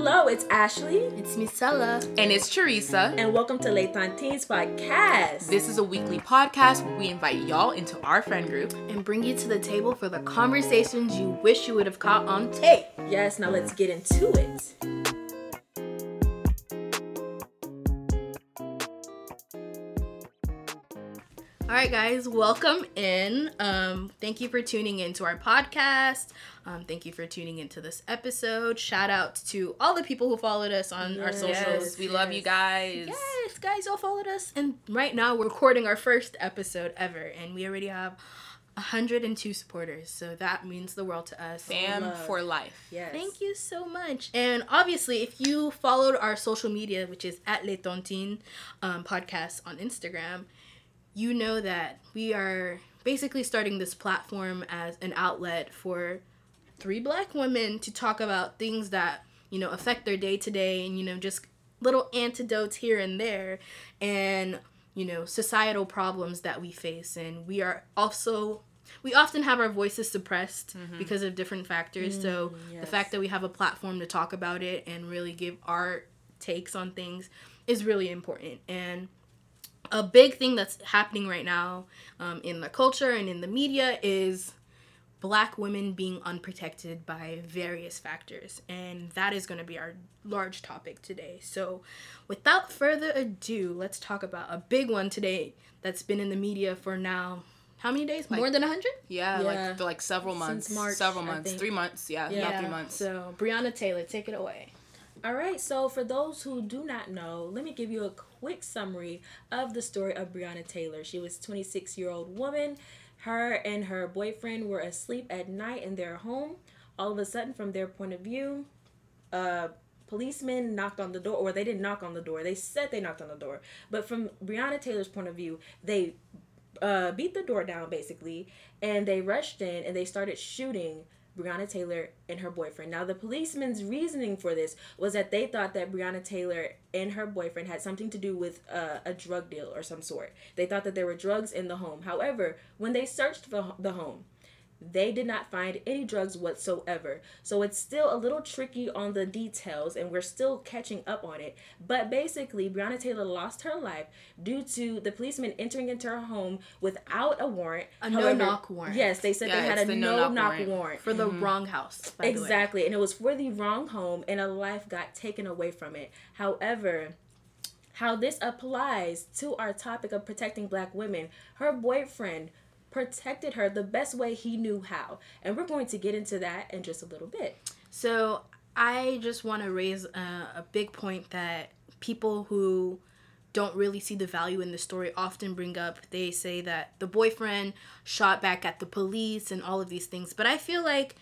Hello, it's Ashley. It's Musela. And it's Theresa. And welcome to Les Tantines Podcast. This is a weekly podcast where we invite y'all into our friend group and bring you to the table for the conversations you wish you would have caught on tape. Yes, now let's get into it. Right, guys, welcome in. Um, thank you for tuning into our podcast. Um, thank you for tuning into this episode. Shout out to all the people who followed us on yes, our socials. Yes, we yes. love you guys. Yes, guys, y'all followed us. And right now, we're recording our first episode ever, and we already have 102 supporters. So that means the world to us. Fam for life. Yes. Thank you so much. And obviously, if you followed our social media, which is at Les Tantines um, podcast on Instagram, you know that we are basically starting this platform as an outlet for three black women to talk about things that, you know, affect their day to day and, you know, just little antidotes here and there and, you know, societal problems that we face. And we are also we often have our voices suppressed mm-hmm. because of different factors. Mm, so yes. the fact that we have a platform to talk about it and really give our takes on things is really important. And a big thing that's happening right now um, in the culture and in the media is black women being unprotected by various factors. And that is going to be our large topic today. So without further ado let's talk about a big one today that's been in the media for now how many days like, more than 100 yeah, yeah, like like several months. Since March, several months. three months. Yeah, yeah about three months. So breonna taylor take it away. All right, so for those who do not know, let me give you a quick summary of the story of Breonna Taylor. She was 26 year old woman. Her and her boyfriend were asleep at night in their home. All of a sudden, from their point of view, uh, policemen knocked on the door, or they didn't knock on the door. They said they knocked on the door, but from Breonna Taylor's point of view, they uh, beat the door down basically, and they rushed in and they started shooting Breonna Taylor and her boyfriend. Now, the policeman's reasoning for this was that they thought that Breonna Taylor and her boyfriend had something to do with uh, a drug deal or some sort. They thought that there were drugs in the home. However, when they searched the, the home, they did not find any drugs whatsoever. So it's still a little tricky on the details and we're still catching up on it. But basically, Breonna Taylor lost her life due to the policeman entering into her home without a warrant. A no knock warrant. Yes, they said yeah, they had a the no knock warrant. warrant. For the mm-hmm. wrong house. exactly. And it was for the wrong home and a life got taken away from it. However, how this applies to our topic of protecting black women, her boyfriend protected her the best way he knew how. And we're going to get into that in just a little bit. So, I just want to raise a, a big point that people who don't really see the value in the story often bring up. They say that the boyfriend shot back at the police and all of these things. But I feel like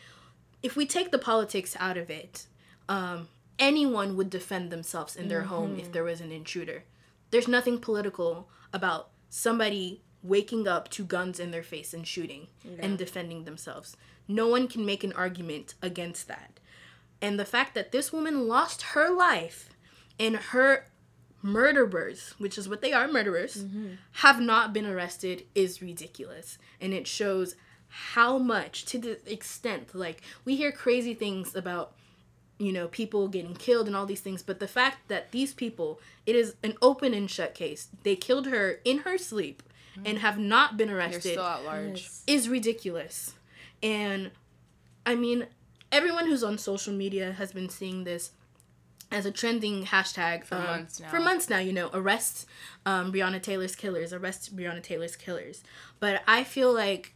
if we take the politics out of it, um, anyone would defend themselves in their mm-hmm. home if mm-hmm. there was an intruder. There's nothing political about somebody waking up to guns in their face and shooting yeah. and defending themselves. No one can make an argument against that. And the fact that this woman lost her life and her murderers, which is what they are, murderers, mm-hmm. have not been arrested is ridiculous. And it shows how much, to the extent, like, we hear crazy things about, you know, people getting killed and all these things, but the fact that these people, it is an open and shut case. They killed her in her sleep and have not been arrested is ridiculous. And I mean, everyone who's on social media has been seeing this as a trending hashtag for um, months now. For months now, you know, arrest um, Breonna Taylor's killers, arrest Breonna Taylor's killers. But I feel like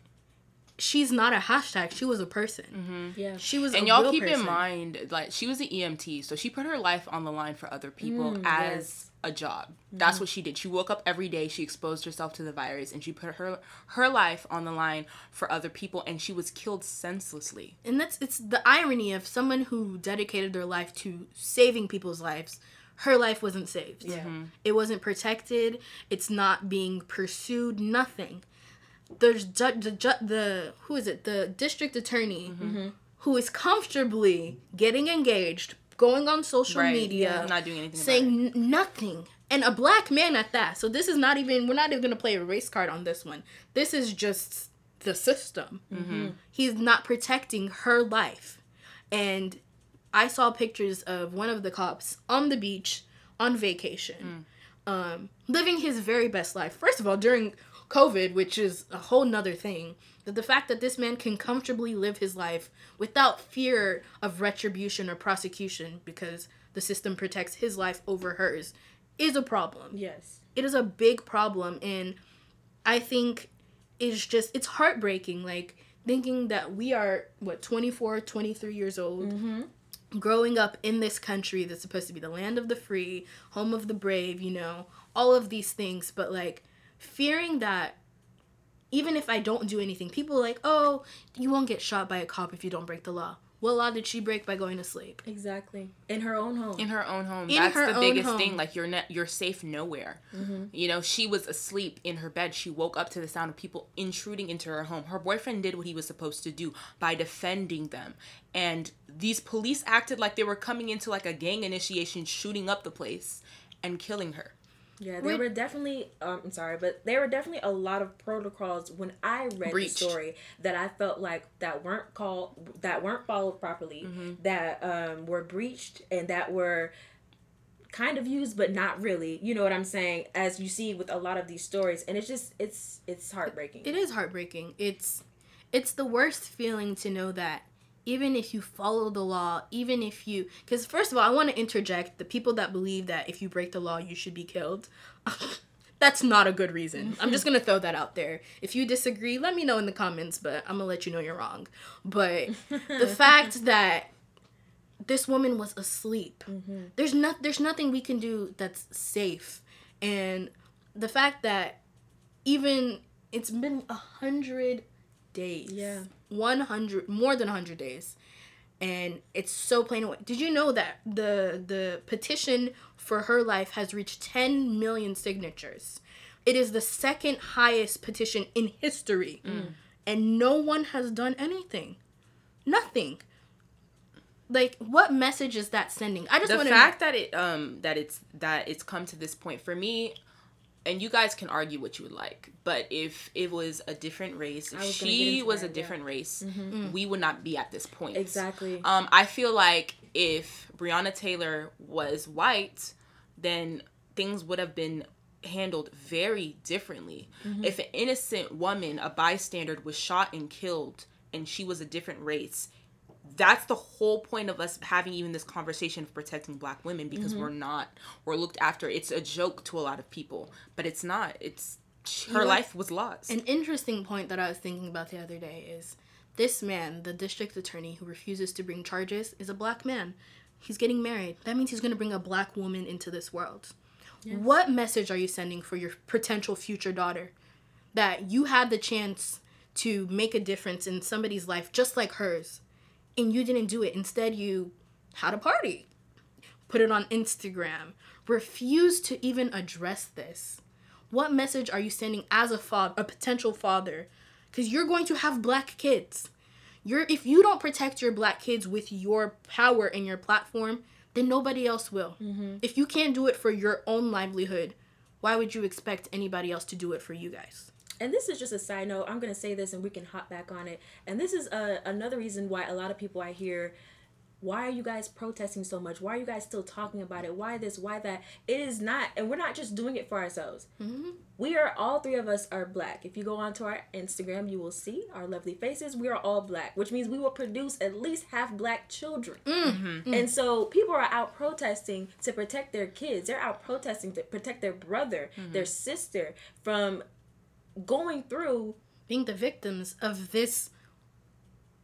she's not a hashtag. She was a person. Mm-hmm. Yeah, she was. And y'all keep person. in mind, like she was an EMT, so she put her life on the line for other people mm, as yes a job. Mm-hmm. That's what she did. She woke up every day, she exposed herself to the virus and she put her her life on the line for other people and she was killed senselessly. And that's it's the irony of someone who dedicated their life to saving people's lives. Her life wasn't saved. Yeah. Mm-hmm. It wasn't protected. It's not being pursued. Nothing. There's ju- the ju- the who is it? The district attorney mm-hmm. who is comfortably getting engaged, going on social right. media, yeah. not doing anything, saying n- nothing, and a black man at that. So this is not even. We're not even gonna play a race card on this one. This is just the system. Mm-hmm. He's not protecting her life, and I saw pictures of one of the cops on the beach on vacation, um, living his very best life. First of all, during COVID, which is a whole nother thing, that the fact that this man can comfortably live his life without fear of retribution or prosecution because the system protects his life over hers is a problem. Yes. It is a big problem, and I think it's just, it's heartbreaking. Like, thinking that we are, what, 24, 23 years old mm-hmm. growing up in this country that's supposed to be the land of the free, home of the brave, you know, all of these things, but like fearing that even if I don't do anything, people are like, oh, you won't get shot by a cop if you don't break the law. What law did she break by going to sleep? Exactly. In her own home. in her own home. In That's her the own biggest home. thing. Like you're not you're safe nowhere. Mm-hmm. You know, she was asleep in her bed. She woke up to the sound of people intruding into her home. Her boyfriend did what he was supposed to do by defending them. And these police acted like they were coming into like a gang initiation, shooting up the place and killing her. Yeah, there Wait- were definitely. Um, I'm sorry, but there were definitely a lot of protocols when I read Breached. the story that I felt like that weren't called that weren't followed properly, that um, were breached and that were kind of used but not really. You know what I'm saying? As you see with a lot of these stories, and it's just it's it's heartbreaking. It is heartbreaking. It's it's the worst feeling to know that even if you follow the law, even if you cuz first of all, I want to interject the people that believe that if you break the law, you should be killed. That's not a good reason. I'm just going to throw that out there. If you disagree, let me know in the comments, but I'm going to let you know you're wrong. But the fact that this woman was asleep. Mm-hmm. There's not there's nothing we can do that's safe. And the fact that even it's been a hundred days. Yeah. One hundred more than a hundred days. And it's so plain away. Did you know that the the petition for her life has reached 10 million signatures? It is the second highest petition in history. And no one has done anything. Nothing. Like what message is that sending? I just the want to fact that it um that it's that it's come to this point for me and you guys can argue what you would like but if it was a different race if was she was that, a yeah. different race Mm. we would not be at this point exactly. um i feel like if breonna taylor was white then things would have been handled very differently Mm-hmm. if an innocent woman a bystander was shot and killed and she was a different race that's the whole point of us having even this conversation of protecting black women because Mm-hmm. we're not we're looked after it's a joke to a lot of people but it's not it's her life was lost An interesting point that I was thinking about the other day is this man, the district attorney who refuses to bring charges, is a black man. He's getting married. That means he's going to bring a black woman into this world. What message are you sending for your potential future daughter? That you had the chance to make a difference in somebody's life just like hers, and you didn't do it. Instead, you had a party, put it on Instagram, refused to even address this. What message are you sending as a father a potential father? Because you're going to have black kids. You're if you don't protect your black kids with your power and your platform then nobody else will. Mm-hmm. If you can't do it for your own livelihood why would you expect anybody else to do it for you guys and this is just a side note i'm going to say this and we can hop back on it. And this is uh, another reason why a lot of people i hear why are you guys protesting so much? Why are you guys still talking about it? Why this? Why that? It is not and we're not just doing it for ourselves. Mm-hmm. We are all three of us are black. If you go onto our instagram you will see our lovely faces. We are all black which means we will produce at least half black children. Mm-hmm. And so people are out protesting to protect their kids. They're out protesting to protect their brother mm-hmm. their sister from going through being the victims of this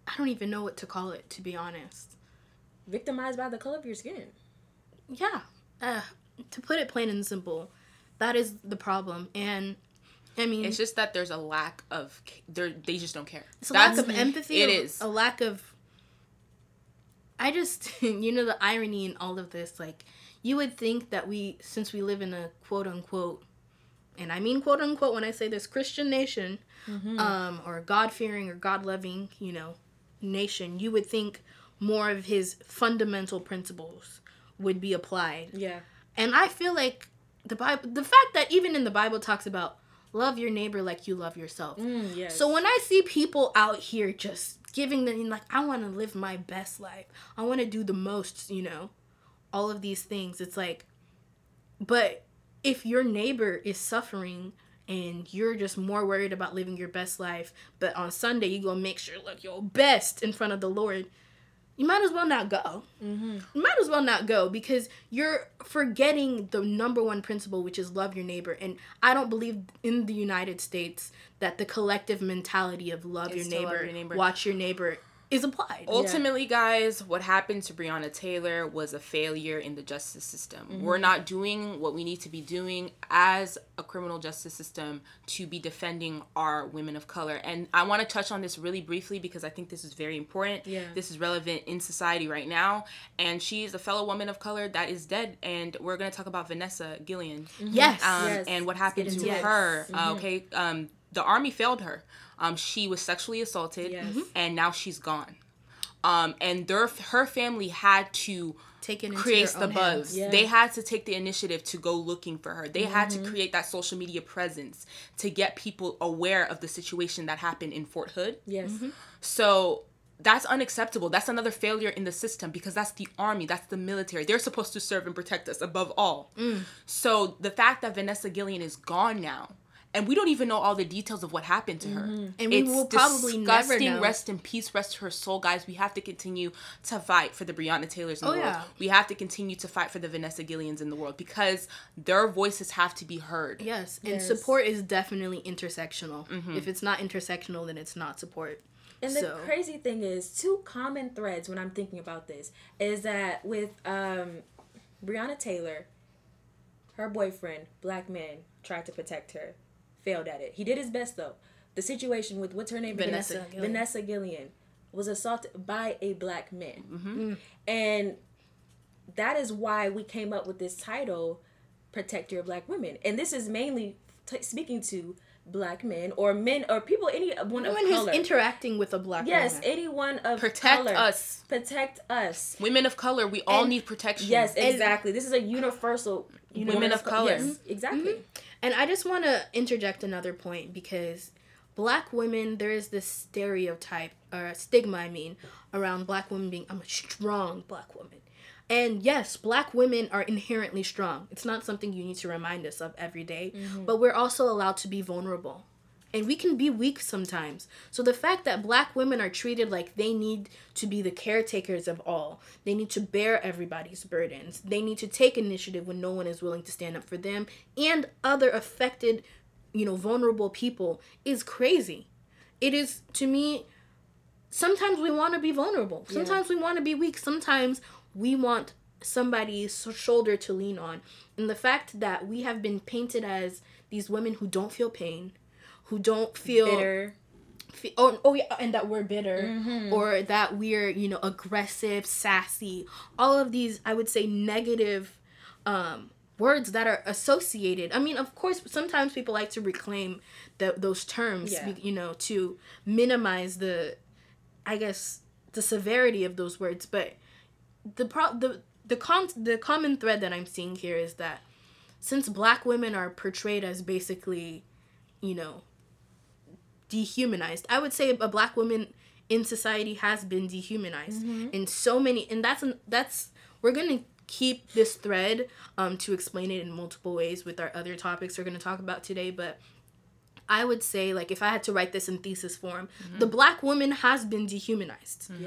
i don't even know what to call it to be honest victimized by the color of your skin. yeah uh, to put it plain and simple that is the problem and i mean it's just that there's a lack of they they just don't care It's a lack of empathy. it a- is a lack of. I just, you know, the irony in all of this. Like, you would think that we, since we live in a quote unquote, and I mean quote unquote when I say this Christian nation, um, or God fearing or God loving, you know, nation, you would think more of his fundamental principles would be applied. Yeah. And I feel like the Bible, the fact that even in the Bible talks about love your neighbor like you love yourself. Mm, yes. So when I see people out here just giving them like I want to live my best life. I want to do the most, you know. All of these things. It's like but if your neighbor is suffering and you're just more worried about living your best life, but on Sunday you go make sure look your best in front of the Lord, you might as well not go. Mm-hmm. You might as well not go because you're forgetting the number one principle, which is love your neighbor. And I don't believe in the United States that the collective mentality of love, your neighbor, love your neighbor, watch your neighbor is applied. Ultimately, yeah. guys, what happened to Breonna Taylor was a failure in the justice system. Mm-hmm. We're not doing what we need to be doing as a criminal justice system to be defending our women of color. And I want to touch on this really briefly because I think this is very important. Yeah. This is relevant in society right now. And she's a fellow woman of color that is dead. And we're going to talk about Vanessa Guillen. Mm-hmm. Yes. Um, yes. And what happened to yes. her. Mm-hmm. Uh, okay. Um, the army failed her. Um, she was sexually assaulted, yes. Mm-hmm. and now she's gone. Um, and their her family had to take it create the buzz. Yeah. They had to take the initiative to go looking for her. They mm-hmm. had to mm-hmm. create that social media presence to get people aware of the situation that happened in Fort Hood. Yes. Mm-hmm. So that's unacceptable. That's another failure in the system because that's the army, that's the military. They're supposed to serve and protect us above all. Mm. So the fact that Vanessa Guillen is gone now and we don't even know all the details of what happened to her. Mm-hmm. And we it's will probably never know. Rest in peace, rest her soul, guys. We have to continue to fight for the Breonna Taylors in oh, the world. Yeah. We have to continue to fight for the Vanessa Gillians in the world because their voices have to be heard. Yes, and yes. support is definitely intersectional. Mm-hmm. If it's not intersectional, then it's not support. And the so. crazy thing is, two common threads when I'm thinking about this is that with um, Breonna Taylor, her boyfriend, black men, tried to protect her failed at it. He did his best though. The situation with what's her name? Vanessa Vanessa Gillian, Vanessa Guillen was assaulted by a black man, mm-hmm. and that is why we came up with this title, "Protect Your Black Women," and this is mainly t- speaking to black men or men or people anyone of color who's interacting with a black woman. yes woman. anyone of protect color. us protect us women of color we all need protection yes exactly and this is a universal women, women of, color yes exactly mm-hmm. And I just want to interject another point because black women, there is this stereotype or stigma, I mean, around black women being, I'm a strong black woman. And yes, black women are inherently strong. It's not something you need to remind us of every day, mm-hmm. but we're also allowed to be vulnerable and we can be weak sometimes. So the fact that black women are treated like they need to be the caretakers of all, they need to bear everybody's burdens, they need to take initiative when no one is willing to stand up for them and other affected, you know, vulnerable people is crazy. It is to me sometimes we want to be vulnerable. Sometimes yeah. we want to be weak. Sometimes we want somebody's shoulder to lean on. And the fact that we have been painted as these women who don't feel pain, who don't feel bitter. Feel, oh, oh yeah, and that we're bitter mm-hmm. or that we're you know aggressive, sassy. All of these, I would say, negative um, words that are associated. I mean, of course, sometimes people like to reclaim the, those terms, yeah. you know, to minimize the, I guess, the severity of those words. But the pro the the con the common thread that I'm seeing here is that since black women are portrayed as basically, you know, dehumanized. I would say a black woman in society has been dehumanized mm-hmm. in so many and that's that's we're going to keep this thread um to explain it in multiple ways with our other topics we're going to talk about today but I would say like if I had to write this in thesis form, mm-hmm. the black woman has been dehumanized. Mm-hmm.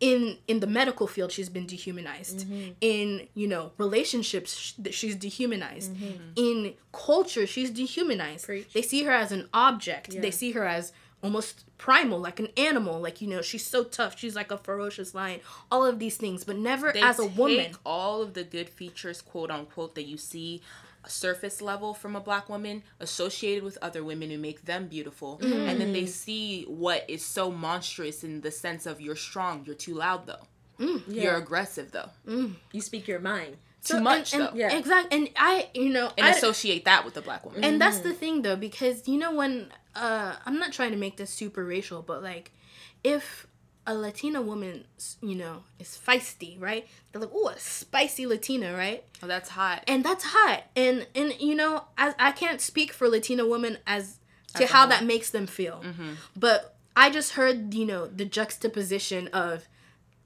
In in the medical field, she's been dehumanized. Mm-hmm. In you know relationships, she's dehumanized. Mm-hmm. In culture, she's dehumanized. Preach. They see her as an object. Yeah. They see her as almost primal, like an animal. Like you know, she's so tough. She's like a ferocious lion. All of these things, but never they as a woman. All of the good features, quote unquote, that you see surface level from a black woman associated with other women who make them beautiful mm. and then they mm. see what is so monstrous in the sense of you're strong you're too loud though mm, yeah. you're aggressive though mm. you speak your mind too so, much and, and, though yeah exactly and i you know and I, associate that with a black woman and mm that's the thing though because you know when uh i'm not trying to make this super racial but like if a Latina woman, you know, is feisty, right? They're like, oh, a spicy Latina, right? Oh, that's hot. And that's hot. And and you know, I I can't speak for Latina women as to how that makes them feel. Mm-hmm. But I just heard, you know, the juxtaposition of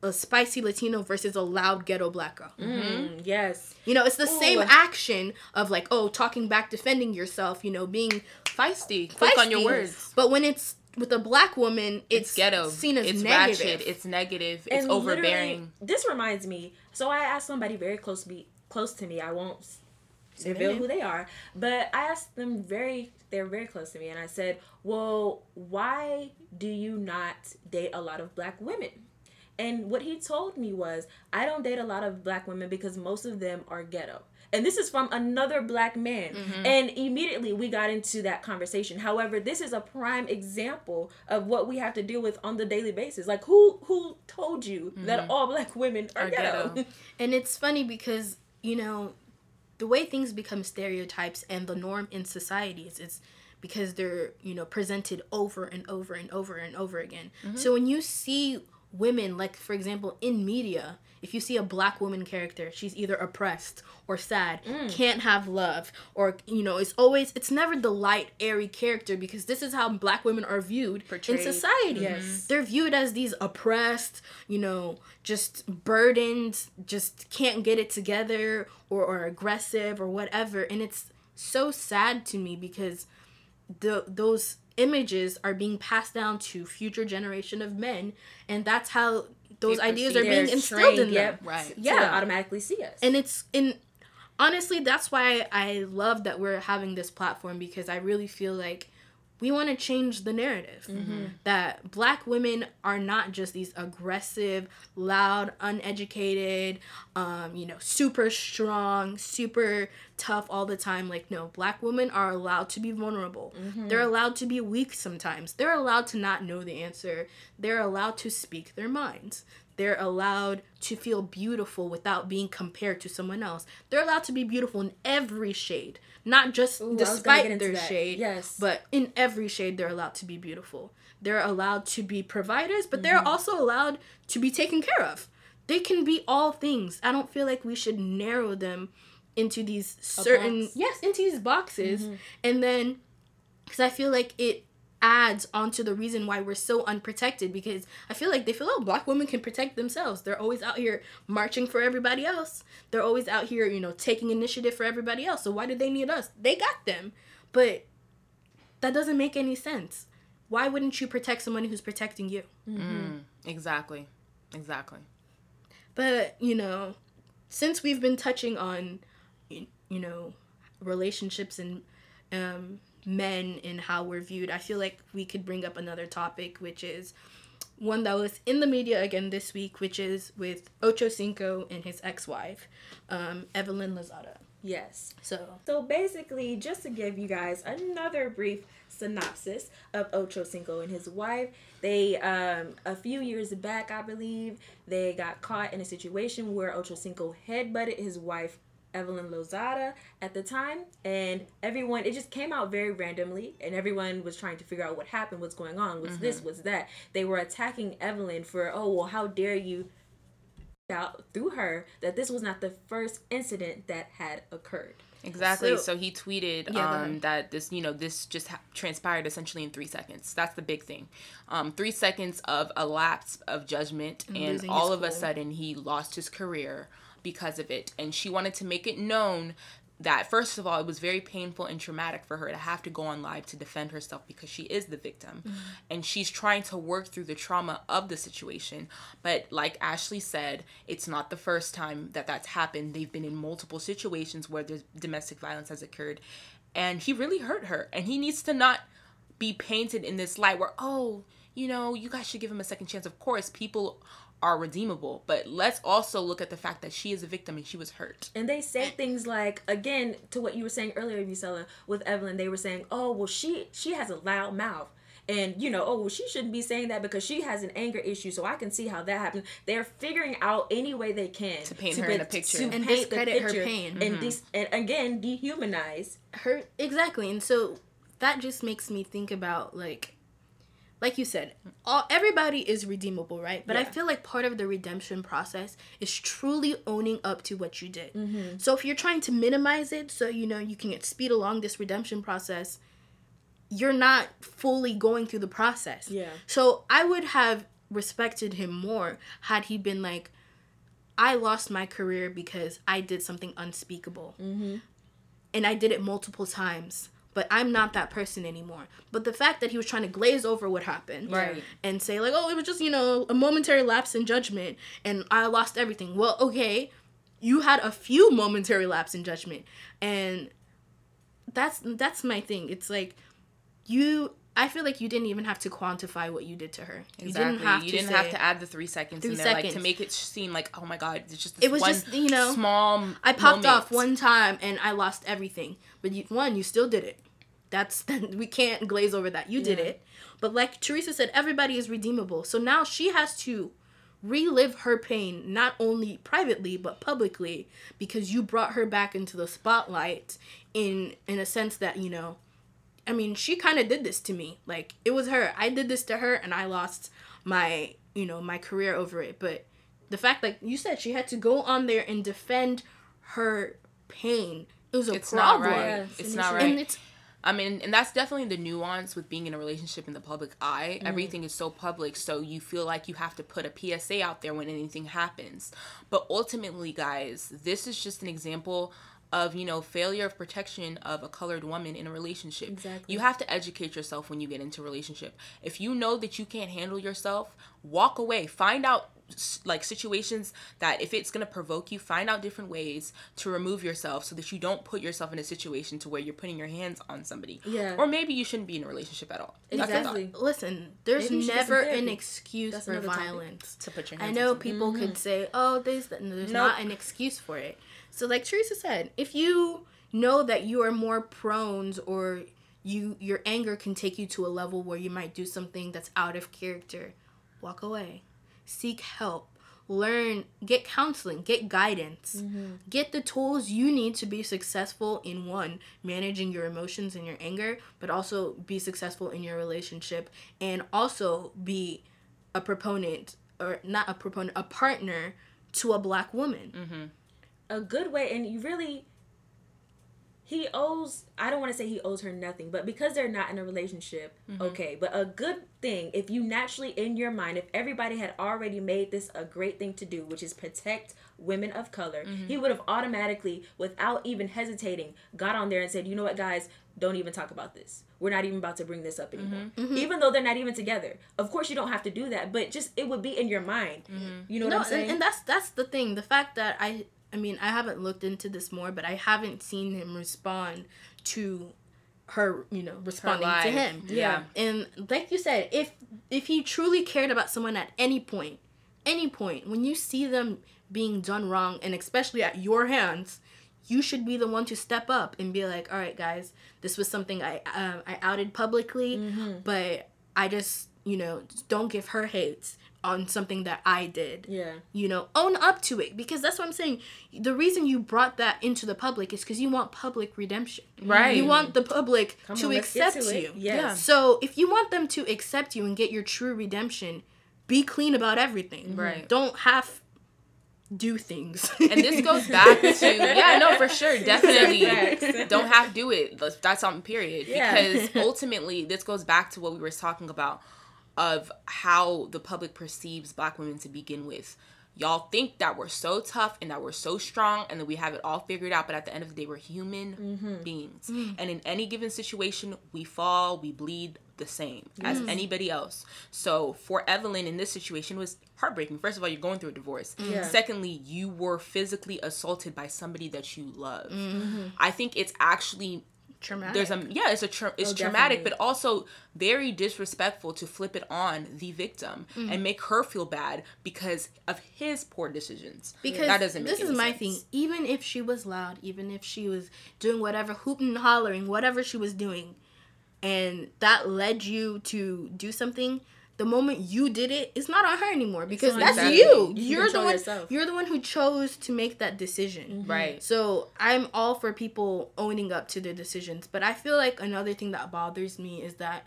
a spicy Latino versus a loud ghetto black girl. Mm, yes. You know, it's the same action of like, oh, talking back, defending yourself, you know, being Feisty. Quick on your words. But when it's with a black woman, it's, It's ghetto. seen as it's negative. ratchet. It's negative. It's And overbearing. This reminds me. So I asked somebody very close to me, close to me. I won't s- Say their reveal who they are, but I asked them very. They're very close to me, and I said, "Well, why do you not date a lot of black women?" And what he told me was, "I don't date a lot of black women because most of them are ghetto." And this is from another black man. Mm-hmm. And immediately we got into that conversation. However, this is a prime example of what we have to deal with on the daily basis. Like who who told you that mm-hmm. all black women are, Are ghetto? ghetto. And it's funny because, you know, the way things become stereotypes and the norm in societies is because they're, you know, presented over and over and over and over again. Mm-hmm. So when you see women, like for example, in media, if you see a black woman character, she's either oppressed or sad, mm. can't have love, or you know, it's always it's never the light, airy character because this is how black women are viewed Portrayed. in society. Mm-hmm. Yes. They're viewed as these oppressed, you know, just burdened, just can't get it together or, or aggressive or whatever. And it's so sad to me because the those images are being passed down to future generation of men and that's how those They ideas are being instilled trained, in them. yep, Right. So Yeah. they automatically see us. And it's in honestly that's why I love that we're having this platform because I really feel like we want to change the narrative that black women are not just these aggressive, loud, uneducated, um, you know, super strong, super tough all the time. Like, no, black women are allowed to be vulnerable. They're allowed to be weak sometimes. They're allowed to not know the answer. They're allowed to speak their minds. They're allowed to feel beautiful without being compared to someone else. They're allowed to be beautiful in every shade, not just Ooh, I was gonna despite their that. shade. Yes. But in every shade, they're allowed to be beautiful. They're allowed to be providers, but Mm-hmm. they're also allowed to be taken care of. They can be all things. I don't feel like we should narrow them into these certain box. yes into these boxes Mm-hmm. and then because i feel like it adds onto the reason why we're so unprotected because i feel like they feel oh black women can protect themselves. They're always out here marching for everybody else. They're always out here you know taking initiative for everybody else. So why do they need us? They got them. But that doesn't make any sense. Why wouldn't you protect someone who's protecting you? Exactly. Exactly. But, you know, since we've been touching on, you know, relationships and um, men and how we're viewed, I feel like we could bring up another topic, which is one that was in the media again this week, which is with Ocho Cinco and his ex wife, um, Evelyn Lozada. yes. So, So basically, just to give you guys another brief synopsis of Ocho Cinco and his wife, they um a few years back, I believe, they got caught in a situation where Ocho Cinco headbutted his wife Evelyn Lozada at the time, and everyone it just came out very randomly, and everyone was trying to figure out what happened, what's going on, what's this, what's that. They were attacking Evelyn for, oh well, how dare you out through her that this was not the first incident that had occurred. Exactly. So- So, he tweeted Yeah, um, that this, you know, this just ha- transpired essentially in three seconds. That's the big thing. Um, three seconds of a lapse of judgment, and losing all his of a sudden he lost his career because of it. And she wanted to make it known that first of all, it was very painful and traumatic for her to have to go on live to defend herself because she is the victim, Mm-hmm. and she's trying to work through the trauma of the situation. But like Ashley said, it's not the first time that that's happened. They've been in multiple situations where there's domestic violence has occurred, and he really hurt her, and he needs to not be painted in this light where oh you know you guys should give him a second chance of course people are redeemable but let's also look at the fact that she is a victim and she was hurt And they say things like, again, to what you were saying earlier, Musela, with Evelyn, they were saying, oh, well, she she has a loud mouth. And, you know, oh, well, she shouldn't be saying that because she has an anger issue. So I can see how that happened. They're figuring out any way they can to paint her in a picture. And paint the discredit her pain. And, mm-hmm. dis- and again, dehumanize. her exactly and so that just makes me think about like like you said all everybody is redeemable right but i feel like part of the redemption process is truly owning up to what you did Mm-hmm. so if you're trying to minimize it so you know you can get speed along this redemption process you're not fully going through the process. Yeah. So I would have respected him more had he been like, I lost my career because I did something unspeakable. Mm-hmm. And I did it multiple times. But I'm not that person anymore. But the fact that he was trying to glaze over what happened Right. and say, like, oh, it was just, you know, a momentary lapse in judgment and I lost everything. Well, okay, you had a few momentary lapse in judgment. And that's that's my thing. It's like you I feel like you didn't even have to quantify what you did to her. Exactly. You didn't have you to didn't have to add the three seconds Three in there, like to make it seem like, oh my god, it's just this It was one just, you know, small. I popped moment. off one time and I lost everything. But you, one, you still did it. That's we can't glaze over that. You did Yeah. it. But like Theresa said, everybody is redeemable. So now she has to relive her pain not only privately but publicly because you brought her back into the spotlight in in a sense that, you know, I mean, she kind of did this to me. Like it was her. I did this to her and I lost my, you know, my career over it. But the fact like you said she had to go on there and defend her pain. It was a It's not problem. right. Yeah, it's and not it's- right. And it's I mean, and that's definitely the nuance with being in a relationship in the public eye. Mm. Everything is so public, so you feel like you have to put a PSA out there when anything happens. But ultimately, guys, this is just an example of, you know, failure of protection of a colored woman in a relationship. Exactly. You have to educate yourself when you get into a relationship. If you know that you can't handle yourself, walk away. Find out like situations that if it's going to provoke you find out different ways to remove yourself so that you don't put yourself in a situation to where you're putting your hands on somebody Yeah. or maybe you shouldn't be in a relationship at all That's a thought. Exactly. listen, there's Maybe you should get some never an excuse That's for another topic. violence. to put your hands I know on somebody. people could mm-hmm. say, "Oh, there's there's Nope. not an excuse for it." So, like Theresa said, if you know that you are more prone or you your anger can take you to a level where you might do something that's out of character, walk away. Seek help. Learn, get counseling, get guidance. Mm-hmm. Get the tools you need to be successful in one, managing your emotions and your anger, but also be successful in your relationship and also be a proponent or not a proponent, a partner to a black woman. Mm-hmm. A good way and you really he owes i don't want to say he owes her nothing but because they're not in a relationship mm-hmm. okay but a good thing if you naturally in your mind if everybody had already made this a great thing to do which is protect women of color mm-hmm. he would have automatically without even hesitating got on there and said you know what guys don't even talk about this. We're not even about to bring this up anymore. Mm-hmm. Even though they're not even together. Of course you don't have to do that but just it would be in your mind. You know what no, i'm saying and, and that's that's the thing. The fact that I I mean I haven't looked into this more, but I haven't seen him respond to her, you know, responding to him. Yeah. And like you said, if if he truly cared about someone at any point, any point, when you see them being done wrong, and especially at your hands, you should be the one to step up and be like, "All right, guys, this was something I um, I outed publicly, but I just you know don't give her hate on something that I did." yeah You know, own up to it because that's what I'm saying. The reason you brought that into the public is because you want public redemption. Right. You want the public Come to on, accept to you. Yes. So if you want them to accept you and get your true redemption, be clean about everything. Right. Don't half do things. and this goes back to yeah no for sure definitely don't have to do it That's- that's on period Yeah. because ultimately this goes back to what we were talking about of how the public perceives black women to begin with y'all think that we're so tough and that we're so strong and that we have it all figured out but at the end of the day we're human Mm-hmm. beings Mm. and in any given situation we fall we bleed the same as anybody else so for evelyn in this situation was heartbreaking first of all you're going through a divorce Yeah. secondly you were physically assaulted by somebody that you love Mm-hmm. i think it's actually Traumatic. there's a yeah it's a tra- it's Oh, traumatic definitely. but also very disrespectful to flip it on the victim Mm. and make her feel bad because of his poor decisions because that doesn't make this is my sense. thing. Even if she was loud, even if she was doing whatever, hooting and hollering, whatever she was doing, and that led you to do something, the moment you did it, it's not on her anymore because that's you. you. You can You're the one. yourself. You're the one who chose to make that decision. Mm-hmm. right So I'm all for people owning up to their decisions, but I feel like another thing that bothers me is that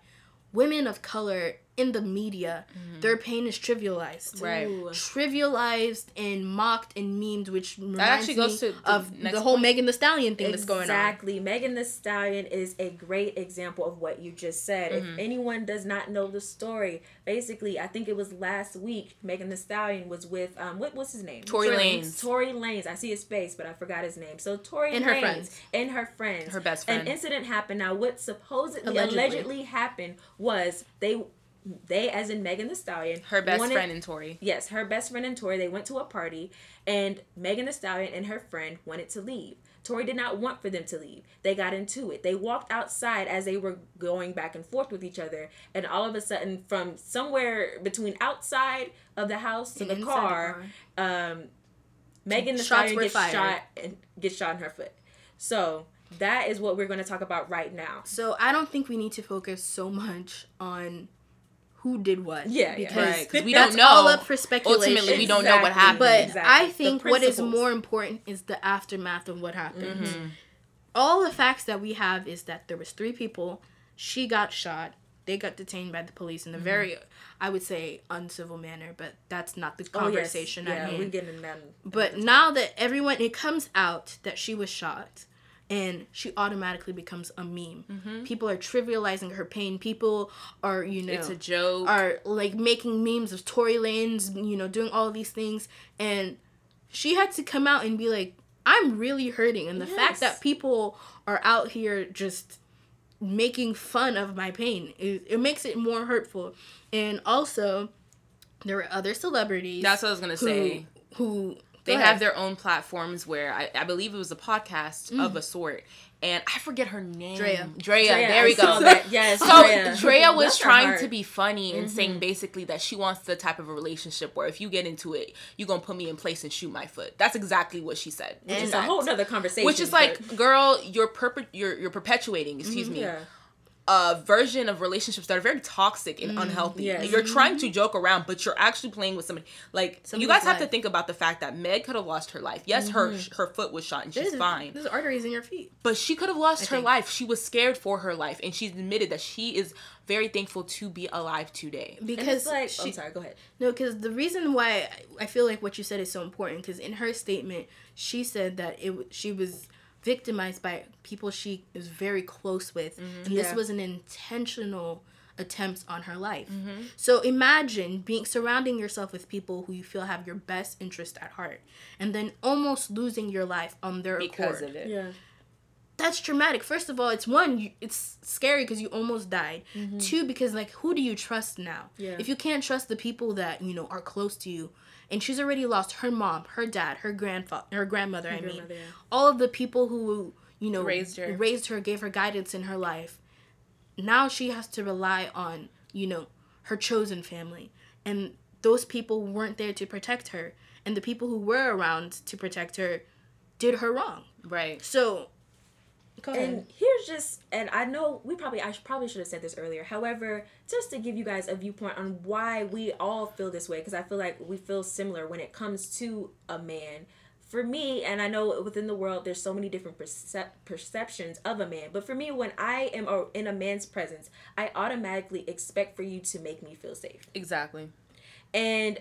women of color in the media, their pain is trivialized. Right. Ooh. Trivialized and mocked and memed, which reminds actually goes to the of the whole point. Megan Thee Stallion thing that's going on. Exactly. Megan Thee Stallion is a great example of what you just said. Mm-hmm. If anyone does not know the story, basically, I think it was last week, Megan Thee Stallion was with um what was his name? Tory Lanez. Tory Lanez. I see his face, but I forgot his name. So Tory And her friends. and her friends. Her best friend. An incident happened. Now what supposedly Allegedly. allegedly, happened was they they as in Megan Thee Stallion Her best wanted- friend and Tory. Yes, her best friend and Tory, they went to a party, and Megan Thee Stallion and her friend wanted to leave. Tory did not want for them to leave. They got into it. They walked outside as they were going back and forth with each other, and all of a sudden, from somewhere between outside of the house to And the inside the car, um, Megan the Shots Stallion gets fired. shot and gets shot in her foot. So that is what we're going to talk about right now. So I don't think we need to focus so much on who did what. Yeah, yeah. because we don't know. all up for speculation. Ultimately, we don't know what happened. But Exactly. I think what is more important is the aftermath of what happened. Mm-hmm. All the facts that we have is that there was three people. She got shot. They got detained by the police in Mm-hmm. a very, I would say, uncivil manner. But that's not the Oh, yes. conversation Yeah, hand. we're getting that. But now that everyone, it comes out that she was shot, and she automatically becomes a meme. Mm-hmm. People are trivializing her pain. People are, you know, It's a joke. are like making memes of Tory Lanez, you know, doing all these things, and she had to come out and be like, "I'm really hurting," and the fact that people are out here just making fun of my pain, it, it makes it more hurtful. And also, there were other celebrities. That's what I was gonna who, say. Who They have their own platforms where I, I believe it was a podcast Mm. of a sort, and I forget her name. Drea. Drea. Drea, there we go. Yes, So Drea. Drea was trying to be funny and Mm-hmm. saying basically that she wants the type of a relationship where if you get into it, you're gonna put me in place and shoot my foot. That's exactly what she said. Which is a whole nother conversation. which is like, girl, you're perpe- you're you're perpetuating. Excuse me. yeah. A version of relationships that are very toxic and mm, unhealthy. yes. You're trying to mm-hmm. joke around, but you're actually playing with somebody. Like you Somebody's guys have to think about the fact that Meg could have lost her life. Yes, her mm-hmm. her foot was shot and she's There's- fine, There's arteries in your feet. but she could have lost her think. life. She was scared for her life, and she's admitted that she is very thankful to be alive today. And Because it's like, she, I'm sorry, go ahead. No, because the reason why I feel like what you said is so important, because in her statement, she said that it w- she was victimized by people she is very close with, mm-hmm. and this Yeah. was an intentional attempt on her life. Mm-hmm. So imagine being surrounding yourself with people who you feel have your best interest at heart, and then almost losing your life on their Because accord of it. Yeah. that's traumatic. First of all, it's one, you, it's scary because you almost died. Mm-hmm. Two, because like, who do you trust now? Yeah. If you can't trust the people that you know are close to you, and she's already lost her mom, her dad, her grandfather, her grandmother. I mean, yeah. all of the people who you know Raised her. raised her, gave her guidance in her life. Now she has to rely on you know her chosen family, and those people weren't there to protect her, and the people who were around to protect her did her wrong. Right. So. And here's just, and I know we probably, I probably should have said this earlier. However, just to give you guys a viewpoint on why we all feel this way, because I feel like we feel similar when it comes to a man. For me, and I know within the world, there's so many different percep- perceptions of a man. But for me, when I am uh, in a man's presence, I automatically expect for you to make me feel safe. Exactly. And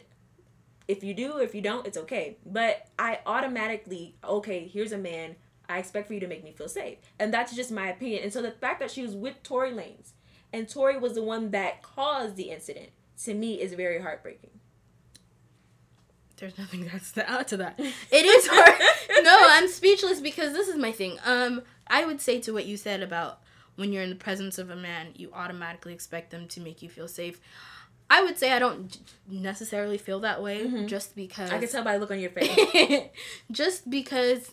if you do, if you don't, it's okay. But I automatically, okay, here's a man. I expect for you to make me feel safe. And that's just my opinion. And so the fact that she was with Tory Lanez and Tory was the one that caused the incident, to me is very heartbreaking. There's nothing that's to add to that. It is hard. no, I'm speechless because this is my thing. Um, I would say to what you said about when you're in the presence of a man, you automatically expect them to make you feel safe. I would say I don't necessarily feel that way, just because I can tell by the look on your face. just because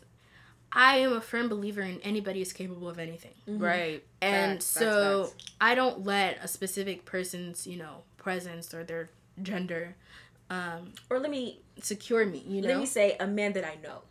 I am a firm believer in anybody is capable of anything. Right. And Facts, so facts, facts. I don't let a specific person's, you know, presence or their gender um, or let me secure me, you know, let me say a man that I know.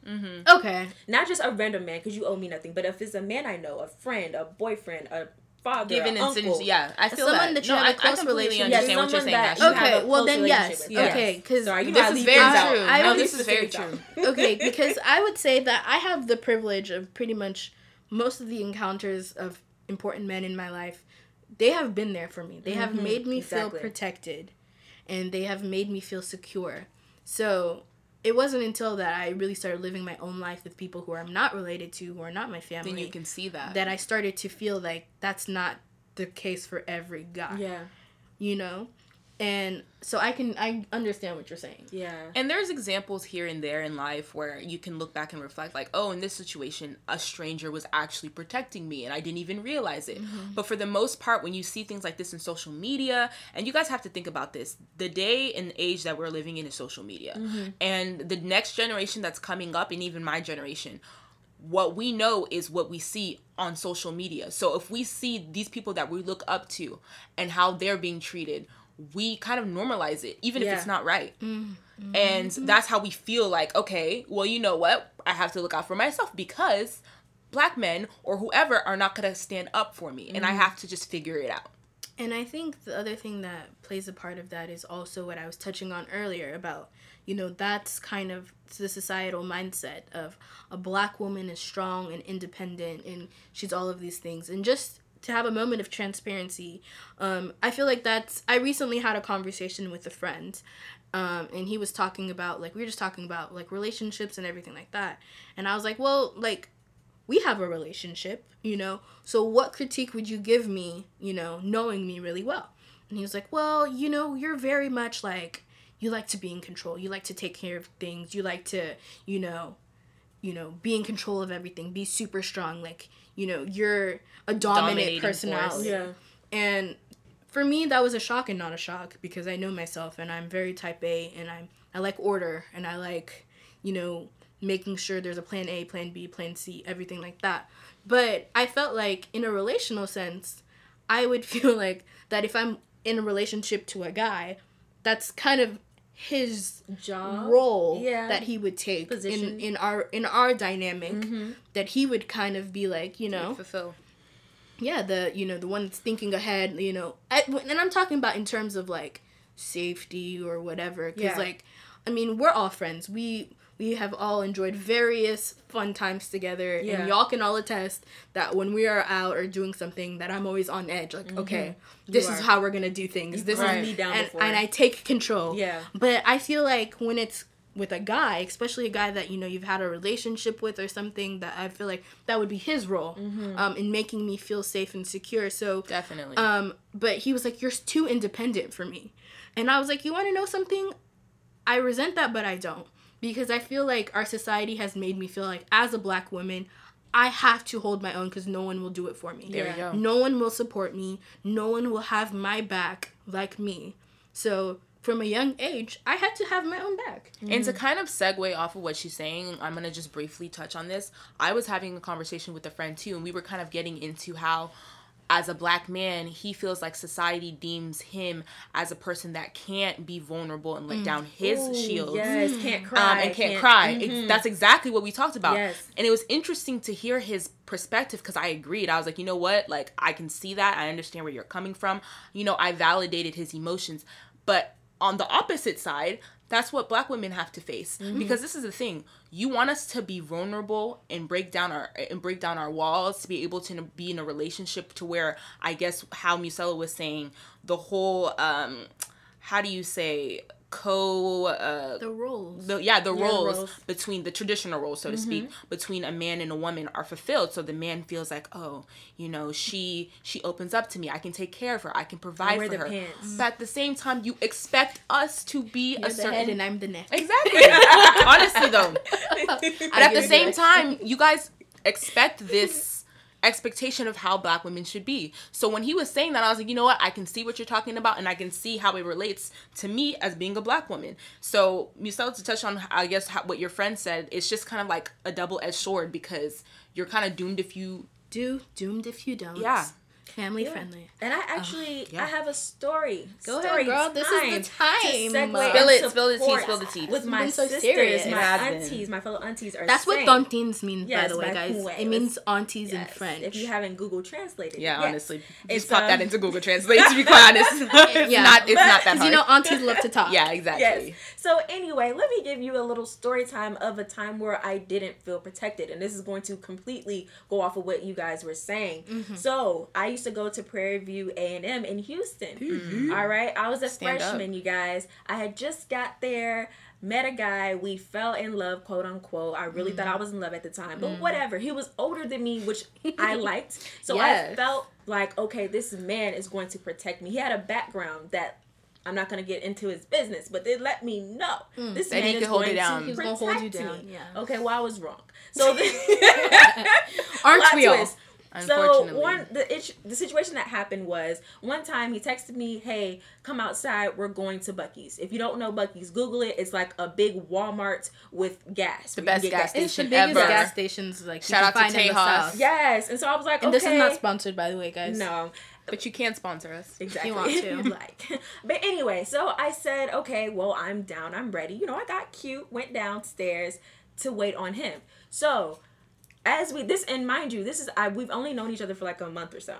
Okay. Not just a random man because you owe me nothing, but if it's a man I know, a friend, a boyfriend, a father, Given an uncle, yeah, I feel Someone that. that you no, have I, a close I completely understand what you're saying. that Okay, well then yes. Okay, because This is I very true. I no, would this is very true. okay, because I would say that I have the privilege of pretty much most of the encounters of important men in my life they have been there for me. They have Mhm, made me exactly. feel protected and they have made me feel secure. So it wasn't until that I really started living my own life with people who I'm not related to, who are not my family, Then you can see that. that I started to feel like that's not the case for every guy. Yeah. You know? And so I can I understand what you're saying. Yeah. And there's examples here and there in life where you can look back and reflect, like, oh, in this situation, a stranger was actually protecting me and I didn't even realize it. Mm-hmm. But for the most part, when you see things like this in social media, and you guys have to think about this the day and age that we're living in is social media. Mm-hmm. And the next generation that's coming up, and even my generation, what we know is what we see on social media. So if we see these people that we look up to and how they're being treated, we kind of normalize it, even if it's not right. Mm, mm, and mm, that's how we feel like, okay, well, you know what? I have to look out for myself because black men or whoever are not going to stand up for me. And I have to just figure it out. And I think the other thing that plays a part of that is also what I was touching on earlier about, you know, that's kind of the societal mindset of a black woman is strong and independent and she's all of these things. And just to have a moment of transparency, um, I feel like that's. I recently had a conversation with a friend, um, and he was talking about, like, we were just talking about, like, relationships and everything like that. And I was like, well, like, we have a relationship, you know. So what critique would you give me, you know, knowing me really well? And he was like, "Well, you know, you're very much like you like to be in control. You like to take care of things. You like to, you know, you know, be in control of everything. Be super strong. Like, you know, you're a dominant Dominating personality." Yeah. And for me, that was a shock and not a shock because I know myself and I'm very type A and I'm I like order and I like, you know, making sure there's a plan A, plan B, plan C, everything like that. But I felt like in a relational sense, I would feel like that if I'm in a relationship to a guy, that's kind of his Job. role Yeah. that he would take Position. in in our in our dynamic Mhm. that he would kind of be like, you know, Fulfill. yeah the you know the one that's thinking ahead you know I, and i'm talking about in terms of like safety or whatever because Yeah. like i mean we're all friends we we have all enjoyed various fun times together Yeah. and y'all can all attest that when we are out or doing something that i'm always on edge like okay this is are. how we're gonna do things You've this is me down and, and i take control Yeah. but I feel like when it's with a guy, especially a guy that you know you've had a relationship with or something, that I feel like that would be his role Mm-hmm. um, in making me feel safe and secure. So, Definitely. um, but he was like, "You're too independent for me," and I was like, "You want to know something? I resent that, but I don't because I feel like our society has made me feel like as a black woman." I have to hold my own because no one will do it for me. there yeah. you go. No one will support me. No one will have my back like me. So from a young age, I had to have my own back. And to mm. kind of segue off of what she's saying, I'm gonna just briefly touch on this. I was having a conversation with a friend too, and we were kind of getting into how, as a black man, he feels like society deems him as a person that can't be vulnerable and let down his Ooh, shields. Yes. Can't cry. Um, and can't, cry. Ex- Mhm. that's exactly what we talked about. Yes. And it was interesting to hear his perspective because I agreed. I was like, you know what? Like, I can see that. I understand where you're coming from. You know, I validated his emotions. But on the opposite side, that's what black women have to face. Because this is the thing. You want us to be vulnerable and break down our and break down our walls to be able to be in a relationship to where i guess how Musela was saying the whole um how do you say co uh The roles. the yeah the Yeah, roles, roles. Mm-hmm. between the traditional roles so to speak between a man and a woman are fulfilled so the man feels like oh you know she she opens up to me i can take care of her i can provide for the her pants. but at the same time you expect us to be You're a certain head and I'm the neck. exactly honestly though but at the same time you guys expect this expectation of how black women should be so when he was saying that i was like you know what i can see what you're talking about and i can see how it relates to me as being a black woman so Musel, to touch on i guess how, what your friend said it's just kind of like a double-edged sword because you're kind of doomed if you Do doomed if you don't. Yeah. Family Yeah. friendly. And I actually, yeah. I have a story. Go ahead, Story girl. This is the time. To Spill it, spill the tea, spill the tea. With my so sisters, serious. my It has been. aunties, my fellow aunties are That's what saying. Tantines means, by the way, guys. Kuwait. It means aunties in French. If you haven't Google translated. yeah yes. honestly It's, just pop that um, into google translate to be quite honest it's Yeah. not it's But- not that 'Cause hard you know, aunties love to talk. yeah exactly Yes. So anyway, let me give you a little story time of a time where I didn't feel protected, and this is going to completely go off of what you guys were saying. Mm-hmm. So I used to go to Prairie View A and M in Houston. Mm-hmm. All right, I was a Stand up. freshman, you guys. I had just got there. Met a guy, we fell in love, quote unquote. I really thought I Mm. was in love at the time, but mm-hmm. whatever. He was older than me, which I liked. So I felt like, okay, this man is going to protect me. He had a background that I'm not going to get into his business, but they let me know mm. this That man he is could hold going it down. to protect gonna hold you down, me. yeah. Okay, well I was wrong. So the, Aren't Plot we all? twist. So one the itch, the situation that happened was one time he texted me, "Hey, come outside. We're going to Buc-ee's. If you don't know Buc-ee's, Google it. It's like a big Walmart with gas. The best can get gas It's the station biggest ever. gas stations like Shout you out can to find Tejas. Yes, and so I was like, And okay. this is not sponsored, by the way, guys. No, But you can sponsor us. exactly. You want to. like. But anyway, so I said, okay, well, I'm down. I'm ready. You know, I got cute. Went downstairs to wait on him. So as we this and mind you, this is I we've only known each other for like a month or so.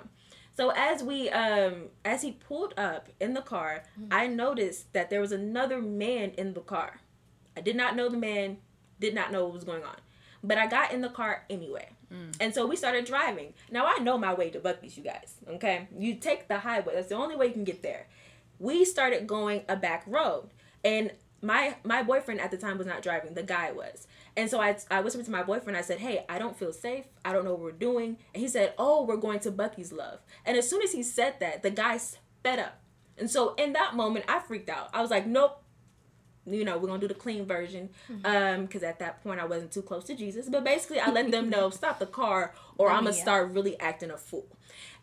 So as we um as he pulled up in the car, I noticed that there was another man in the car. I did not know the man, did not know what was going on. But I got in the car anyway. And so we started driving. Now I know my way to Buc-ee's, you guys. Okay? You take the highway. That's the only way you can get there. We started going a back road. And my my boyfriend at the time was not driving, the guy was. And so I, I whispered to my boyfriend, I said, Hey, I don't feel safe. I don't know what we're doing. And he said, Oh, we're going to Buc-ee's Love. And as soon as he said that, the guy sped up. And so in that moment, I freaked out. I was like, Nope. You know, we're gonna do the clean version. Um, because at that point I wasn't too close to Jesus. But basically I let them know, stop the car or I'm gonna yeah. start really acting a fool.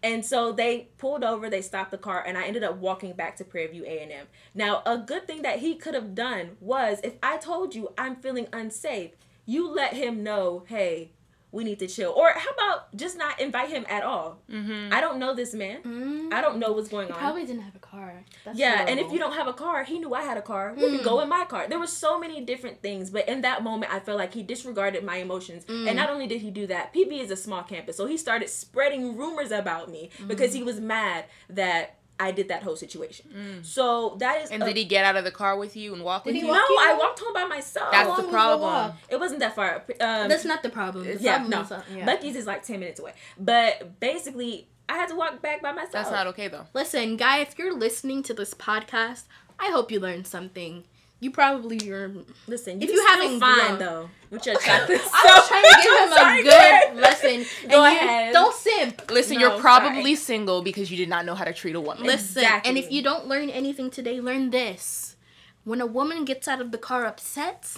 And so they pulled over, they stopped the car, and I ended up walking back to Prairie View A&M. Now, a good thing that he could have done was if I told you I'm feeling unsafe, you let him know, hey, we need to chill. Or how about just not invite him at all? Mm-hmm. I don't know this man. I don't know what's going on. Probably didn't have a car. That's Yeah, and if you don't have a car, he knew I had a car. We Mm. could go in my car. There were so many different things, but in that moment, I felt like he disregarded my emotions. Mm. And not only did he do that, PB is a small campus, so he started spreading rumors about me because Mm. he was mad that I did that whole situation. So that is. Mm. And a- did he get out of the car with you and walk with he you? No, you I walked home by myself. That's the problem. It wasn't that far. Um, That's not the problem. The yeah, problem no. was, uh, yeah. Buc-ee's is like ten minutes away, but basically, I had to walk back by myself. That's not okay though. Listen, guy, if you're listening to this podcast, I hope you learned something. You probably are. Listen, If you, you still haven't fine though with your chocolate. I was trying to give him Sorry, a go ahead. good lesson. Go ahead. Don't simp. Listen, No, you're probably sorry. single because you did not know how to treat a woman. Listen, Exactly. and if you don't learn anything today, learn this. When a woman gets out of the car upset,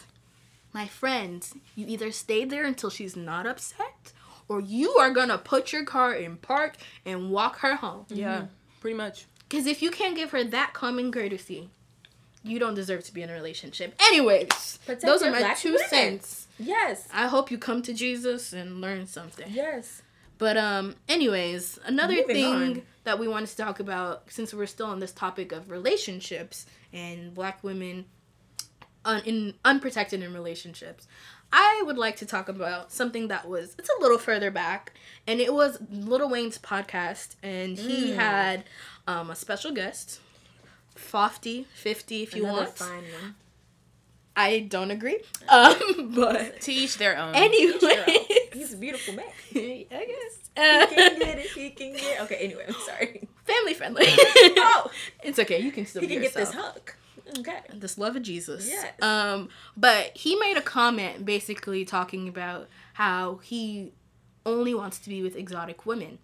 my friends, you either stay there until she's not upset, or you are gonna put your car in park and walk her home. Yeah, mm-hmm. pretty much. Because if you can't give her that common courtesy, you don't deserve to be in a relationship. Anyways, Protect those are my two women. cents. Yes. I hope you come to Jesus and learn something. Yes. But um, anyways, another Moving thing on. that we wanted to talk about, since we're still on this topic of relationships and black women un- in unprotected in relationships, I would like to talk about something that was it's a little further back, and it was Lil Wayne's podcast, and Mm. he had um, a special guest, Fofty, fifty, if you Another want. fine one. I don't agree, um, but To each their own. anyway, He's a beautiful man. I guess. He can get it. He can get. Okay. Anyway, I'm sorry. family friendly. Oh, it's okay. You can still he be can get this hug. Okay. This love of Jesus. Yes. Um, but he made a comment basically talking about how he only wants to be with exotic women.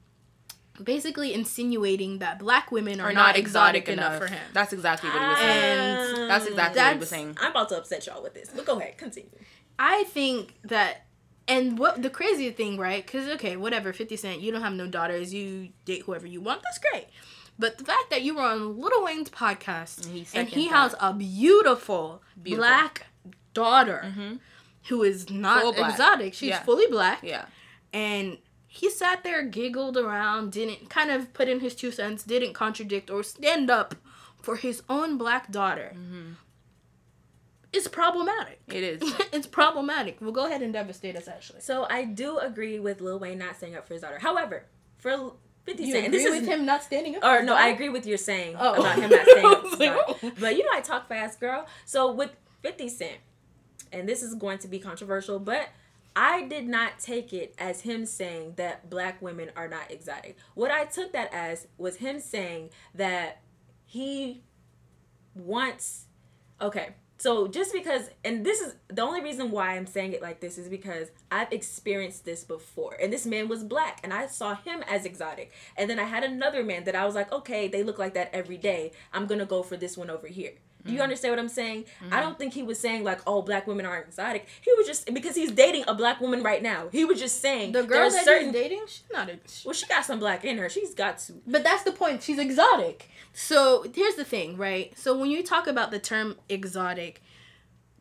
Basically insinuating that black women are, Are not, exotic, enough. for him. That's exactly what he was saying. And That's exactly what he was saying. I'm about to upset y'all with this, but go ahead, continue. I think that and what the crazy thing, right? Because okay, whatever, Fifty Cent, you don't have no daughters, you date whoever you want. That's great. But the fact that you were on Lil Wayne's podcast And he and he has a beautiful, Beautiful. black daughter Mhm. who is not exotic. She's Yeah. fully black. Yeah. And he sat there, giggled around, didn't kind of put in his two cents, didn't contradict or stand up for his own black daughter. Mm-hmm. It's problematic. It is. it's problematic. Well, go ahead and devastate us, actually. So I do agree with Lil Wayne not standing up for his daughter. However, for 50 You Cent, and agree this with is him not standing up? or no, I agree with your saying Oh. about him not standing up Like, oh. But you know I talk fast, girl. So with 50 Cent, and this is going to be controversial, but I did not take it as him saying that black women are not exotic. What I took that as was him saying that he wants okay so just because and this is the only reason why i'm saying it like this is because i've experienced this before. And this man was black and i saw him as exotic. And then i had another man that i was like okay they look like that every day. I'm gonna go for this one over here do you understand what I'm saying? Mm-hmm. I don't think he was saying like, "Oh, black women aren't exotic." He was just because he's dating a black woman right now. He was just saying the girl that certain, he's dating, she's not. A, well, she got some black in her. She's got to. But that's the point. She's exotic. So here's the thing, right? So when you talk about the term exotic,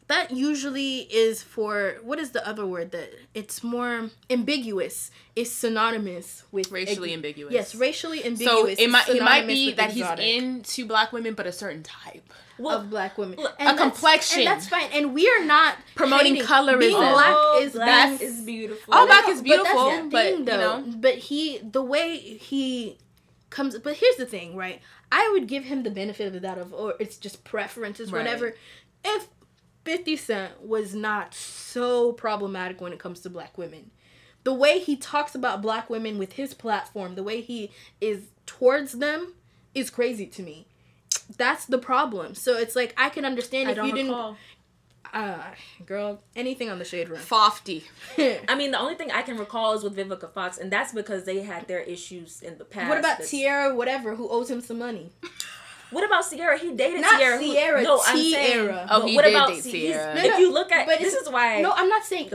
that usually is for what is the other word that it's more ambiguous it's synonymous with racially ex- ambiguous. yes racially ambiguous so it might, it might be that exotic. he's into black women but a certain type well, of black women. and a complexion. and that's fine and we are not promoting colorism. Being black oh, is black is beautiful. All black is beautiful but, but thing, though, you know. But he the way he comes but here's the thing right? I would give him the benefit of the doubt of or it's just preferences right. whatever. If 50 Cent was not so problematic when it comes to black women. The way he talks about black women with his platform, the way he is towards them is crazy to me. That's the problem. So it's like I can understand if you didn't uh girl, anything on the shade room. Fofty. I mean, the only thing I can recall is with Vivica Fox, and that's because they had their issues in the past. What about Tierra, whatever, who owes him some money? What about Sierra? He dated not Sierra. Ciara. Who, no, I'm saying. Oh, he what did about date Ciara. No, no, if you look at, but this is why. No, I'm not saying.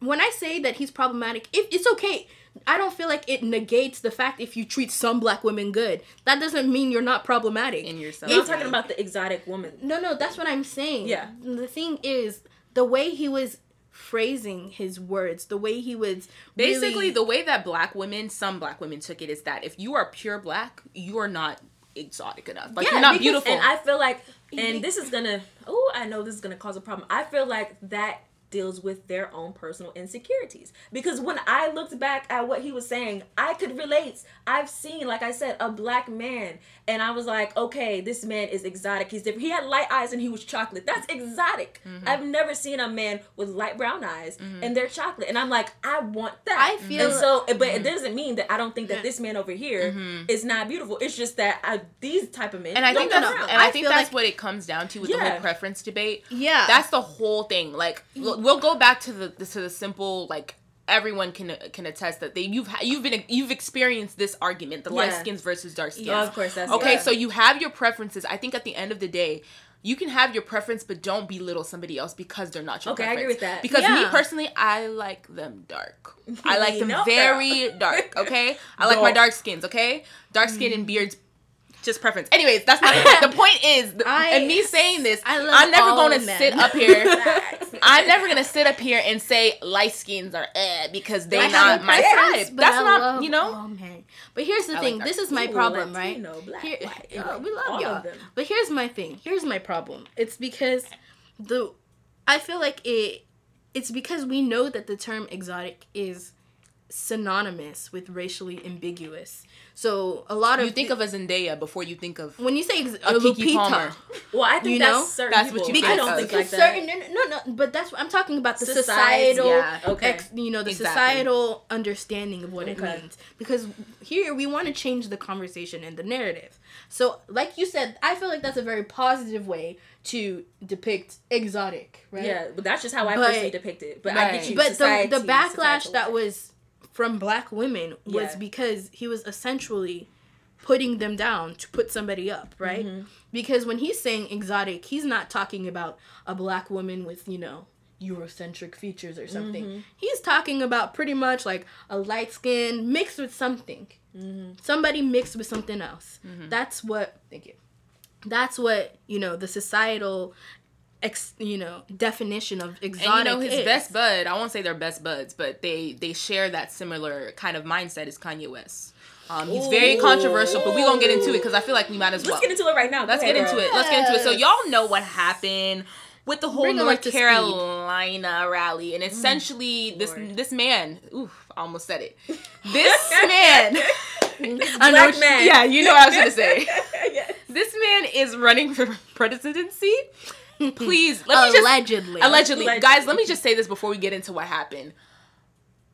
When I say that he's problematic, if it's okay. I don't feel like it negates the fact if you treat some black women good. That doesn't mean you're not problematic. In yourself. I'm talking about the exotic woman. No, no, that's what I'm saying. Yeah. The thing is, the way he was phrasing his words, the way he was basically really... the way that black women, some black women took it is that if you are pure black, you are not exotic enough. Like yeah, you're not because, beautiful. And I feel like, and this is gonna. Oh, I know this is gonna cause a problem. I feel like that deals with their own personal insecurities. Because when I looked back at what he was saying, I could relate. I've seen, like I said, a black man, and I was like, okay, this man is exotic. He's different. He had light eyes and he was chocolate. That's exotic. Mm-hmm. I've never seen a man with light brown eyes mm-hmm. and they're chocolate, and I'm like, I want that. I feel and so, but mm-hmm. it doesn't mean that I don't think that this man over here mm-hmm. is not beautiful. It's just that I, these type of men, and I think that's, and I, I think that's like, what it comes down to with yeah. the whole preference debate. Yeah, that's the whole thing. Like, we'll go back to the to the simple like everyone can can attest that they you've you've been you've experienced this argument the yeah. light skins versus dark skins. Yeah, of course. That's okay. Yeah. So you have your preferences. I think at the end of the day. You can have your preference, but don't belittle somebody else because they're not your okay, preference. I agree with that. Because yeah. me personally, I like them dark. I like them very dark. Okay, I like my dark skins. Okay, dark skin and mm. beards just preference. Anyways, that's not the point. Is I, and me saying this, I am never going to sit up here. I'm never gonna sit up here and say light skins are eh because they're not my type. That's not love, you know. Oh. But here's the I thing. Like this is my problem, right? Black, Here, white, we love y'all. But here's my thing. Here's my problem. It's because the I feel like it. It's because we know that the term exotic is synonymous with racially ambiguous. So a lot of you think of a Zendaya before you think of when you say ex- a Lupita. Palmer. Well, I think you that's know? certain that's people. what you because, I don't think like certain, that. No, no, but that's what I'm talking about the Society, societal, yeah, okay. Ex, you know, the exactly. societal understanding of what okay. it means. Because here we want to change the conversation and the narrative. So, like you said, I feel like that's a very positive way to depict exotic, right? Yeah, but that's just how I but, personally depict it. But right. I get you. But society, the the backlash that was from black women was yeah. because he was essentially putting them down to put somebody up, right? Mm-hmm. Because when he's saying exotic, he's not talking about a black woman with, you know, Eurocentric features or something. Mm-hmm. He's talking about pretty much like a light skin mixed with something. Mm-hmm. Somebody mixed with something else. Mm-hmm. That's what, thank you. That's what, you know, the societal ex, you know definition of exotic. And you know his is. best bud. I won't say they're best buds, but they they share that similar kind of mindset as Kanye West. Um, he's Ooh. very controversial, but we gonna get into it because I feel like we might as well. Let's get into it right now. Let's get into it. Let's get into it. So y'all know what happened with the whole Bring North Carolina rally, and mm. essentially mm, this Lord. this man. Oof, I almost said it. This man. I know. Man. Yeah, you know what I was gonna say. yes. This man is running for presidency Please, let me allegedly. Just, allegedly. Allegedly. Guys, let me just say this before we get into what happened.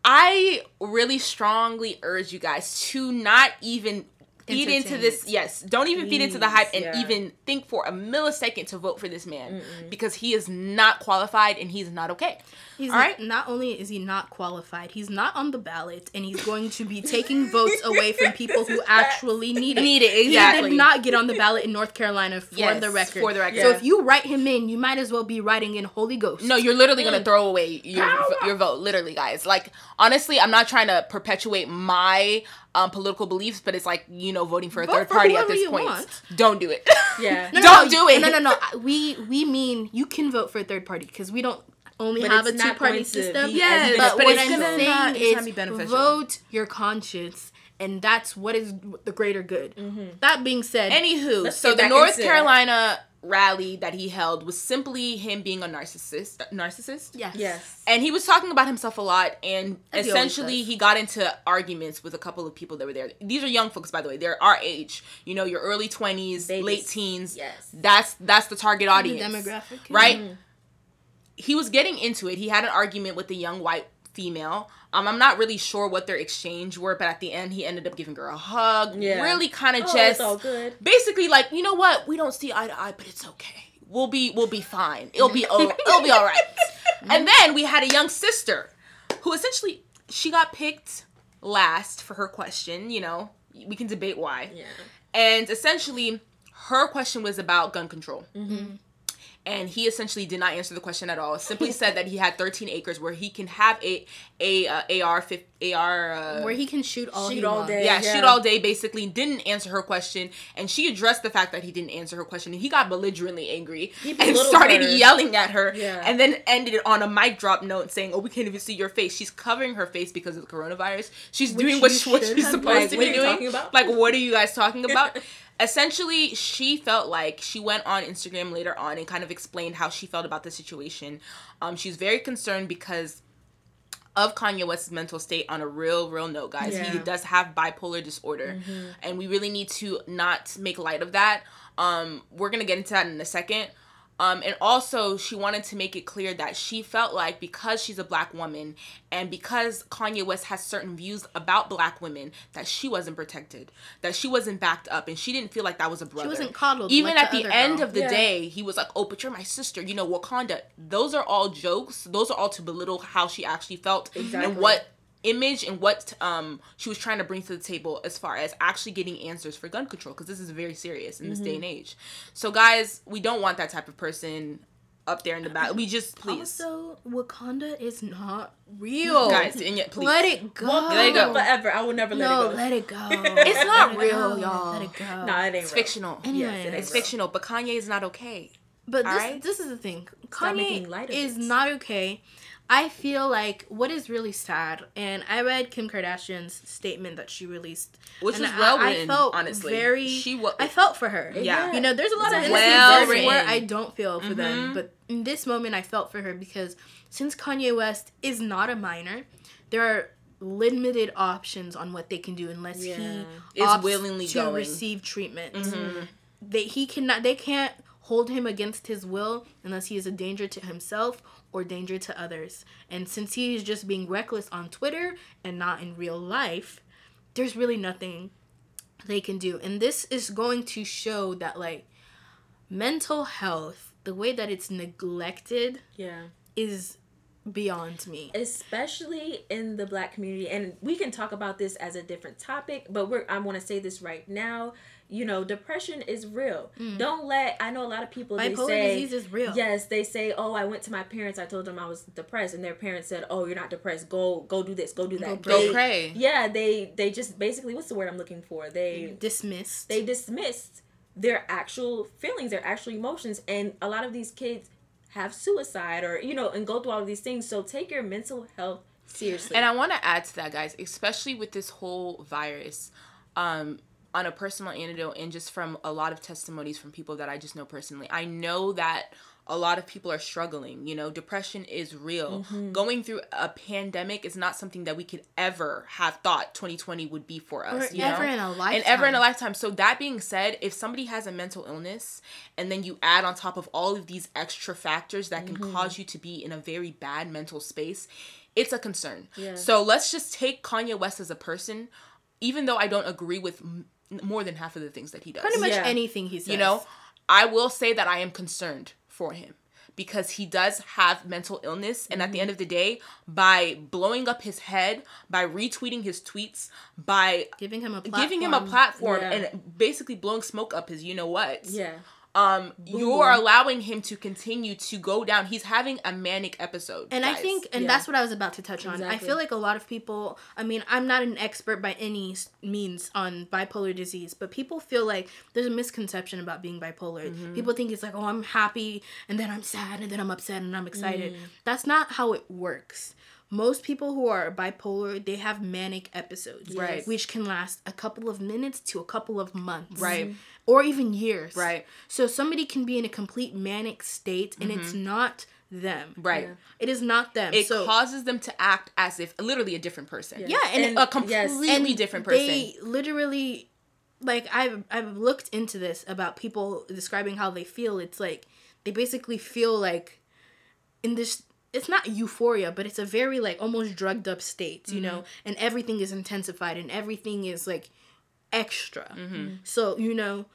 I really strongly urge you guys to not even feed into this. Yes, don't even feed into the hype and yeah. even think for a millisecond to vote for this man because he is not qualified and he's not okay. He's All right. not only is he not qualified, he's not on the ballot, and he's going to be taking votes away from people who actually need it. Need it, He exactly. did not get on the ballot in North Carolina for Yes, the record. for the record. So if you write him in, you might as well be writing in Holy Ghost. No, you're literally gonna mm. throw away your your vote, literally, guys. Like honestly, I'm not trying to perpetuate my um, political beliefs, but it's like you know, voting for a Vote third for party at this you point. want. Don't do it. Yeah. No, no, Don't no, do it. No, no, no. We we mean you can vote for a third party because we don't only But have a two party system. be Yes, but, but what it's I'm gonna saying not- it's is not be beneficial. vote your conscience, and that's what is the greater good. That being said, Anywho, Let's so the North into it. Carolina rally that he held was simply him being a narcissist. Narcissist. yes, Yes. And he was talking about himself a lot, and As essentially does. he got into arguments with a couple of people that were there. These are young folks, by the way. They're our age. You know, your early twenties, Babies. late teens. Yes. That's that's the target the audience. demographic, right? Mm-hmm. He was getting into it. He had an argument with a young white female. Um, I'm not really sure what their exchange were, but at the end, he ended up giving her a hug. Yeah. Really, kind of Oh, just it's all good. basically like, you know what? We don't see eye to eye, but it's okay. We'll be we'll be fine. It'll be o- it'll be all right. And then we had a young sister who essentially she got picked last for her question. You know, we can debate why. Yeah. And essentially, her question was about gun control. And he essentially did not answer the question at all. Simply said that he had 13 acres where he can have a a uh, AR fif- AR uh, where he can shoot all Shoot all day. yeah, Yeah. shoot all day. Basically, didn't answer her question, and she addressed the fact that he didn't answer her question, and he got belligerently angry and started her. yelling at her, Yeah. and then ended it on a mic drop note saying, "Oh, we can't even see your face." She's covering her face because of the coronavirus. She's doing what, she, what should she's supposed done. to Like, be what are you doing. talking about? Like, what are you guys talking about? Essentially, she felt like she went on Instagram later on and kind of explained how she felt about the situation. Um, she's very concerned because of Kanye West's mental state on a real, real note, guys. He Yeah. Mm-hmm. does have bipolar disorder, and we really need to not make light of that. Um, we're gonna get into that in a second. Um, and also, she wanted to make it clear that she felt like because she's a black woman and because Kanye West has certain views about black women, that she wasn't protected, that she wasn't backed up, and she didn't feel like that was a brother. She wasn't coddled Even like at the the end girl. of the Yeah. day, he was like, "Oh, but you're my sister." You know, Wakanda. Those are all jokes. Those are all to belittle how she actually felt Exactly. and what image and what um she was trying to bring to the table as far as actually getting answers for gun control because this is very serious in this day and age. So guys, we don't want that type of person up there in the back. We just please Also, Wakanda is not real. guys and yet please let it go. Let it go. Forever. I will never let No, it go. No, let it go. It's not Let real, go. y'all. Let it go. Nah, it ain't It's real. fictional. Anyway, it It's real. fictional, but Kanye is not okay. But this Alright? this is the thing. Kanye light is it. not okay. I feel like what is really sad, and I read Kim Kardashian's statement that she released, Which was I- well I, written, felt honestly. Very, She wa- I felt for her. Yeah. you know, there's a lot It's of well where. I don't feel for them, but in this moment, I felt for her because since Kanye West is not a minor, there are limited options on what they can do unless Yeah. he Is willingly to going. Mm-hmm. receive treatment they he cannot they can't hold him against his will unless he is a danger to himself or danger to others. And since he is just being reckless on Twitter and not in real life, there's really nothing they can do. And this is going to show that like mental health, the way that it's neglected Yeah. is beyond me. especially in the black community and we can talk about this as a different topic but we're i want to say this right now you know depression is real don't let i know a lot of people they Mm. Bipolar say disease is real. yes they say oh i went to my parents i told them i was depressed and their parents said oh you're not depressed go go do this go do that pray. They- Go pray. yeah they they just basically what's the word i'm looking for they Dismissed. they dismissed their actual feelings, their actual emotions, and a lot of these kids have suicide or you know and go through all of these things. So take your mental health seriously. And I want to add to that, guys, especially with this whole virus, um, on a personal anecdote and just from a lot of testimonies from people that I just know personally. I know that a lot of people are struggling. You know, depression is real. Mm-hmm. Going through a pandemic is not something that we could ever have thought 2020 would be for us. Or you ever know? in a lifetime. And ever in a lifetime. So that being said, if somebody has a mental illness and then you add on top of all of these extra factors that can mm-hmm. cause you to be in a very bad mental space, it's a concern. Yeah. So let's just take Kanye West as a person, even though I don't agree with more than half of the things that he does. Pretty much Yeah. anything he says. You know, I will say that I am concerned for him because he does have mental illness and at the end of the day by blowing up his head by retweeting his tweets by giving him a platform. giving him a platform Yeah. and basically blowing smoke up his you know what Yeah. Um you are allowing him to continue to go down he's having a manic episode And I think, and Yeah. that's what I was about to touch on. I feel like a lot of people, I mean, I'm not an expert by any means on bipolar disease, but people feel like there's a misconception about being bipolar. Mm-hmm. People think it's like, oh, I'm happy, and then I'm sad, and then I'm upset, and I'm excited. Mm. That's not how it works. Most people who are bipolar, they have manic episodes, Right. Which can last a couple of minutes to a couple of months, Right. Or even years, Right. So somebody can be in a complete manic state, and it's mm-hmm. not them, right Yeah. It is not them. it so causes them to act as if literally a different person yeah, and, And- a completely yes. different person they literally like I've I've looked into this about people describing how they feel. It's like they basically feel like in this it's not euphoria, but it's a very like almost drugged up state, you know, mm-hmm. and everything is intensified and everything is like extra. So, you know,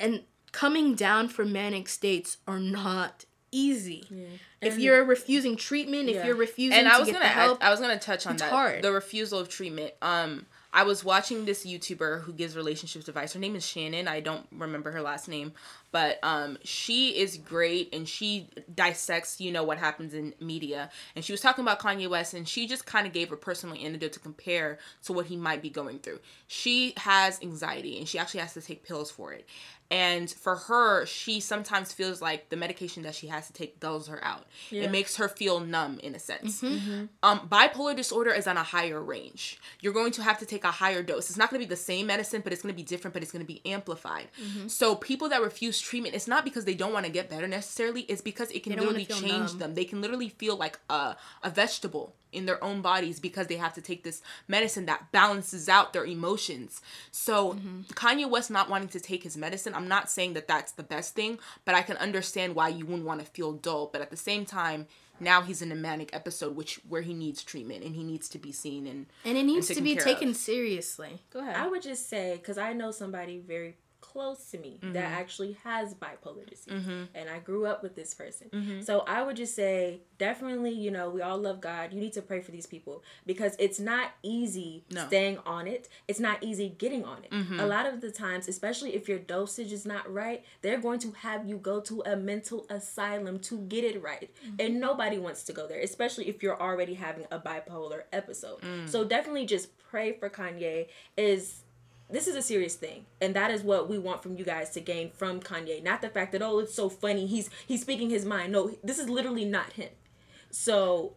and coming down from manic states are not easy. If And- you're refusing treatment, if you're refusing and to I was gonna help, I was gonna touch on that hard. the refusal of treatment. Um, I was watching this YouTuber who gives relationships advice. Her name is Shannon. I don't remember her last name, but um, she is great and she dissects you know what happens in media. And she was talking about Kanye West and she just kind of gave her personal anecdote to compare to what he might be going through. She has anxiety and she actually has to take pills for it. And for her, she sometimes feels like the medication that she has to take dulls her out. Yeah. It makes her feel numb in a sense. Mm-hmm. Um, bipolar disorder is on a higher range. You're going to have to take a higher dose. It's not going to be the same medicine, but it's going to be different, but it's going to be amplified. Mm-hmm. So people that refuse treatment, it's not because they don't want to get better necessarily. It's because it can They don't wanna literally change numb. them. They can literally feel like a, a vegetable in their own bodies because they have to take this medicine that balances out their emotions. So Mm-hmm. Kanye West not wanting to take his medicine, I'm not saying that that's the best thing, but I can understand why you wouldn't want to feel dull. But at the same time, now he's in a manic episode, which where he needs treatment and he needs to be seen and and it needs to be taken of. seriously. Go ahead. I would just say because I know somebody very close to me that mm-hmm. actually has bipolar disease, mm-hmm. and I grew up with this person. Mm-hmm. So I would just say, definitely, you know, we all love God. You need to pray for these people because it's not easy No. staying on it. It's not easy getting on it. A lot of the times, especially if your dosage is not right, they're going to have you go to a mental asylum to get it right, and nobody wants to go there, especially if you're already having a bipolar episode. Mm. So definitely just pray for Kanye. Is this is a serious thing and that is what we want from you guys to gain from kanye not the fact that oh it's so funny he's he's speaking his mind no this is literally not him so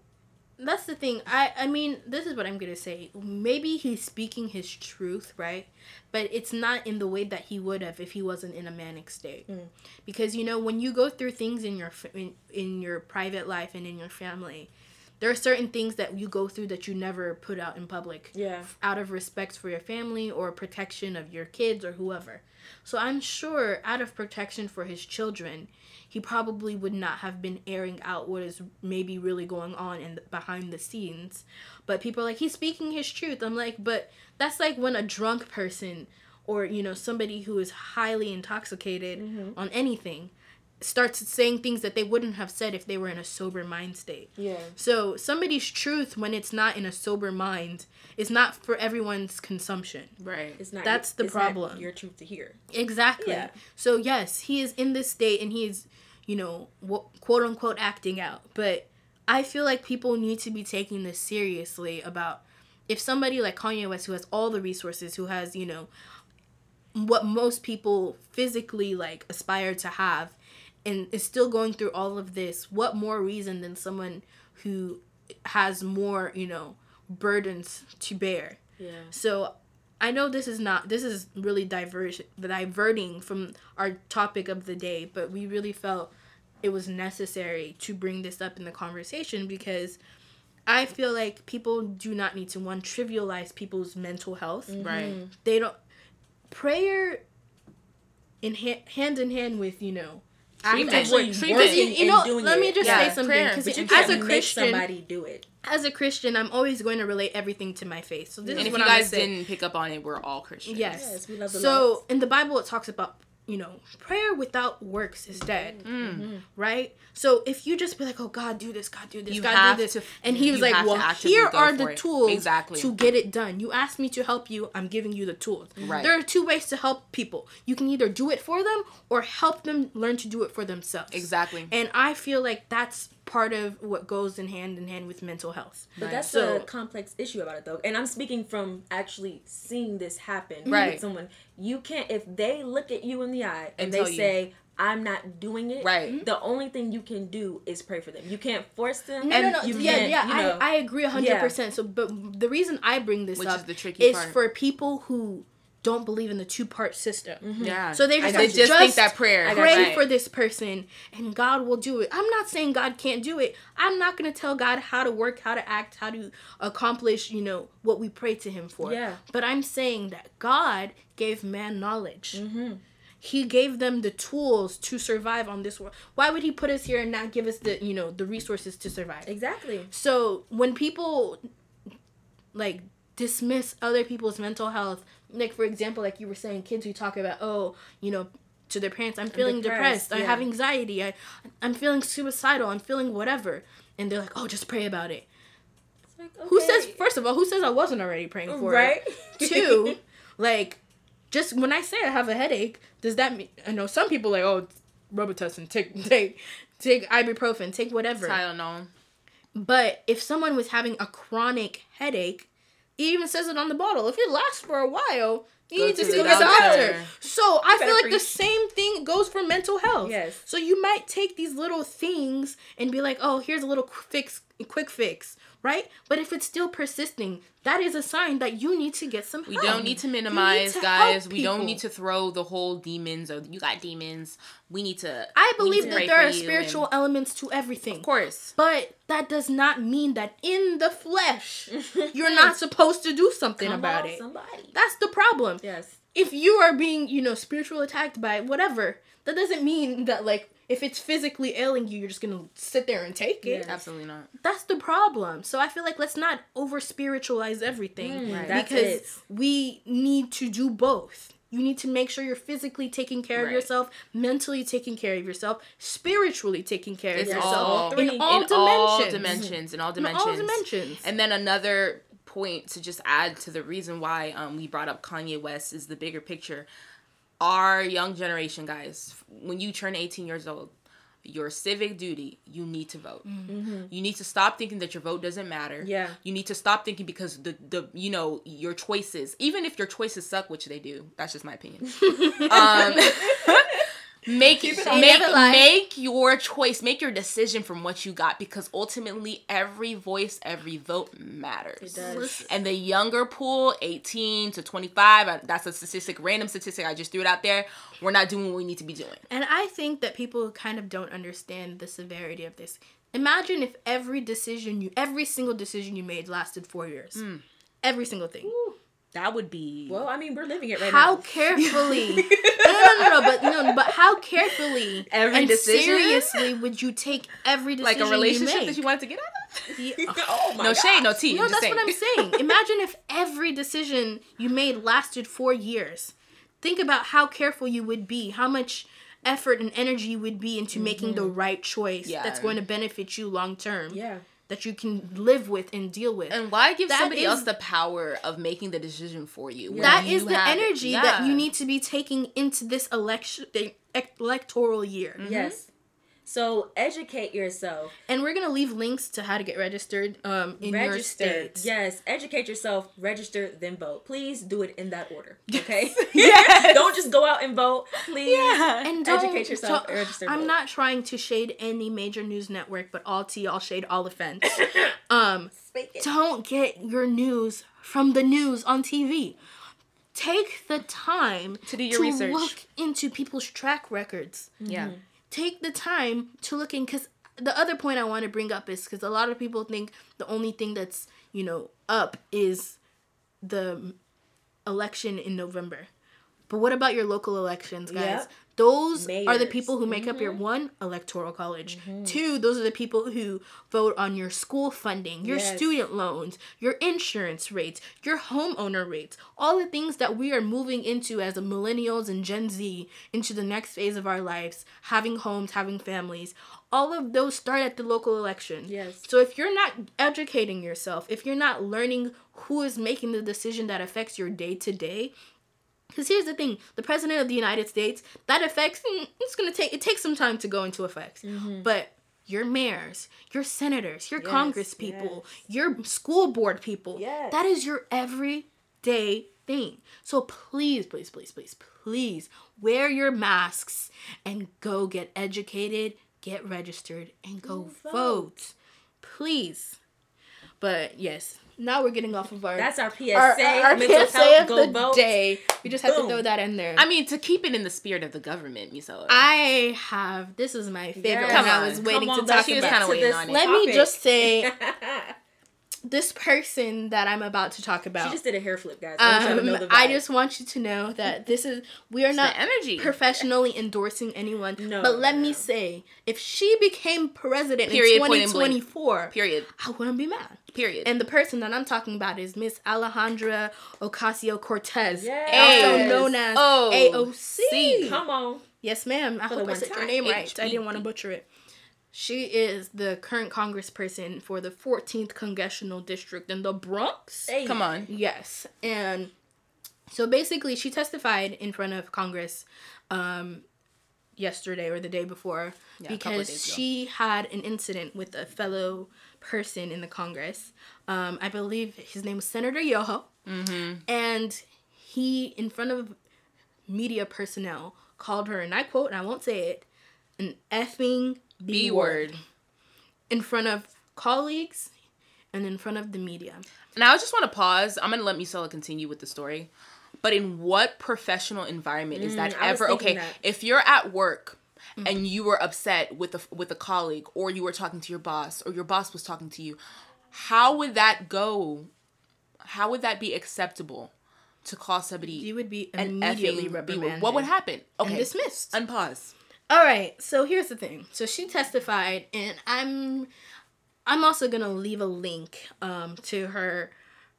That's the thing. I I mean, this is what I'm gonna say. Maybe he's speaking his truth, right? But it's not in the way that he would have if he wasn't in a manic state. Mm. Because you know, when you go through things in your in, in your private life and in your family, there are certain things that you go through that you never put out in public. yeah out of respect for your family or protection of your kids or whoever. So I'm sure out of protection for his children, he probably would not have been airing out what is maybe really going on in the, behind the scenes. But people are like he's speaking his truth. I'm like, but that's like when a drunk person or you know somebody who is highly intoxicated mm-hmm. on anything starts saying things that they wouldn't have said if they were in a sober mind state. yeah So somebody's truth when it's not in a sober mind is not for everyone's consumption. right. it's not That's the problem. your truth to hear Exactly. Yeah. So yes, he is in this state and he is, you know, quote unquote acting out. But I feel like people need to be taking this seriously about if somebody like Kanye West who has all the resources, who has, you know, what most people physically like aspire to have and is still going through all of this, what more reason than someone who has more, you know, burdens to bear? yeah So I know this is not this is really diverge diverting from our topic of the day, but we really felt it was necessary to bring this up in the conversation because I feel like people do not need to one trivialize people's mental health. Mm-hmm. Right. They don't prayer in ha- hand in hand with, you know, active actually work. treatment. working You- you know, doing let me it. just Yeah, say something because But you as can't a make Christian, somebody do it. as a Christian, I'm always going to relate everything to my faith. So this And is if what you I'm guys didn't pick up on it, we're all Christians. Yes. Yes, we love the so Lord. in the Bible, it talks about you know prayer without works is dead, Mm. right? So if you just be like, oh God, do this, God, do this, You God, do this, to- and He was like, well, here are the it. tools Exactly. to get it done. You asked me to help you, I'm giving you the tools. Right. There are two ways to help people. You can either do it for them or help them learn to do it for themselves. Exactly. And I feel like that's part of what goes in hand in hand with mental health. But that's So- a complex issue about it though. And I'm speaking from actually seeing this happen Right. with someone. You can't if they look at you in the eye and, And they tell you. say, I'm not doing it. Right. Mm-hmm. The only thing you can do is pray for them. You can't force them. No, no, no. You yeah, yeah. you know. I, I agree hundred percent. So, but the reason I bring this Which up is the tricky is part. for people who don't believe in the two part system. Yeah. So they just, got like, you. just, just think that prayer. I pray you. for this person and God will do it. I'm not saying God can't do it. I'm not going to tell God how to work, how to act, how to accomplish, you know, what we pray to him for. Yeah. But I'm saying that God gave man knowledge. Mm-hmm. He gave them the tools to survive on this world. Why would he put us here and not give us the, you know, the resources to survive? Exactly. So when people like dismiss other people's mental health, like for example, like you were saying, kids who talk about, oh, you know, to their parents, I'm feeling depressed, depressed, I have anxiety, I, I'm feeling suicidal, I'm feeling whatever, and they're like, oh, just pray about it. Like, Who says first of all, who says I wasn't already praying for it? right? it? Two, like, just when I say I have a headache, does that mean I know some people like, oh, Robitussin, take take take ibuprofen, take whatever. I don't know. But if someone was having a chronic headache, it even says it on the bottle. If it lasts for a while, you Go need to, see the doctor. doctor. So I feel like the same thing goes for mental health. Yes. So you might take these little things and be like, oh, here's a little fix, quick fix, right? But if it's still persisting, that is a sign that you need to get some help. We don't need to minimize, to guys. We don't need to throw the whole demons or you got demons. We need to. I believe that there are spiritual and- elements to everything. of course. But that does not mean that in the flesh you're not supposed to do something Come about on, it. Somebody. That's the problem. Yes. If you are being, you know, spiritual attacked by whatever, that doesn't mean that like if it's physically ailing you, you're just gonna sit there and take it. Yeah. Absolutely not. That's the problem. So I feel like let's not over spiritualize everything Mm, Right. Because we need to do both. You need to make sure you're physically taking care of yourself, mentally taking care of yourself, spiritually taking care It's of yourself in in all in all dimensions. dimensions. In all In dimensions. all dimensions. And then another point to just add to the reason why um, we brought up Kanye West is the bigger picture. Our young generation, guys, when you turn 18 years old, your civic duty, you need to vote. You need to stop thinking that your vote doesn't matter. Yeah. You need to stop thinking because the the you know your choices, even if your choices suck, which they do. That's just my opinion. um, make it make on make your choice, make your decision from what you got because ultimately every voice, every vote matters. It does. And the younger pool, 18 to 25, uh, that's a statistic, random statistic. I just threw it out there. We're not doing what we need to be doing. And I think that people kind of don't understand the severity of this. Imagine if every decision you, every single decision you made lasted four years. Hmm. Every single thing. That would be. Well, I mean, we're living it right how now. How carefully? no, no, no, no, but no, but how carefully Every and decision? seriously would you take every decision? like a relationship you that you wanted to get out of? Yeah. oh my No shade, no tea. No, that's what I'm saying. saying. Imagine if every decision you made lasted four years. Think about how careful you would be, how much effort and energy you would be into making the mm-hmm. right choice Yeah. that's going to benefit you long term. Yeah. That you can live with and deal with. And why give That somebody is- else the power of making the decision for you? when that you is the have it? energy that you need to be taking into this election electoral year. Yes. So educate yourself. And we're gonna leave links to how to get registered um in your register. state. Yes. Educate yourself. Register. Then vote. Please do it in that order. Okay. Yes. don't just go out and vote. Please. Yeah. And don't, Educate yourself so- and register I'm vote. not trying to shade any major news network, but all tea, all shade, all offense. um, Speak it. don't get your news from the news on TV. Take the time To do your research. look into people's track records. Yeah. Take the time to look in because the other point I want to bring up is because a lot of people think the only thing that's you know up is the election in November. But what about your local elections, guys? Yep. Those are the Mm-hmm. people who make up your one electoral college. Two, those are the people who vote on your school funding, your Yes. student loans, your insurance rates, your homeowner rates, all the things that we are moving into as a millennials and Gen Z into the next phase of our lives, having homes, having families. All of those start at the local election. Yes. So if you're not educating yourself, if you're not learning who is making the decision that affects your day to day, because here's the thing: the president of the United States that affects. mm, It's gonna take. It takes some time to go into effect, but your mayors, your senators, your Yes, Congress people, your school board people. Yes. That is your everyday thing. So please, please, please, please, please wear your masks and go get educated, get registered, and go vote. vote. Please. But yes, now we're getting off of our That's our PSA. our, our, our mental PSA health, of go the vote. day. We just have to throw that in there. I mean, to keep it in the spirit of the government, Musela. I have this is my favorite Yes. one Come I was waiting Come to talk let's She was kinda to waiting this on it. Let me just say this person that I'm about to talk about. she just did a hair flip, guys. I, want to know Um, I just want you to know that this is we are not energy. professionally endorsing anyone. No, but let me say, if she became president Period, in point 2024, Period. I wouldn't be mad. Period. And the person that I'm talking about is Miss Alejandra Ocasio Cortez, Yes. also known as Oh, AOC. Come on. Yes, ma'am. I For hope I said your time. name right. I didn't want to butcher it. She is the current congressperson for the 14th congressional district in the Bronx. Hey. Come on. Yes, and so basically, she testified in front of Congress um, yesterday or the day before Yeah, a couple of because she had an incident with a fellow person in the Congress. Um, I believe his name was Senator Yoho, Mm-hmm. and he, in front of media personnel, called her, and I quote, and I won't say it, an effing B word. in front of colleagues and in front of the media. Now I just want to pause. I'm gonna let Musela continue with the story. But in what professional environment is that Mm, ever okay? that. If you're at work Mm-hmm. and you were upset with a with a colleague, or you were talking to your boss, or your boss was talking to you, how would that go? How would that be acceptable to call somebody You would be immediately effing B word? reprimanded. What would happen? and Okay, dismissed. unpause. All right, so here's the thing. So she testified, and I'm, I'm also gonna leave a link, um, to her.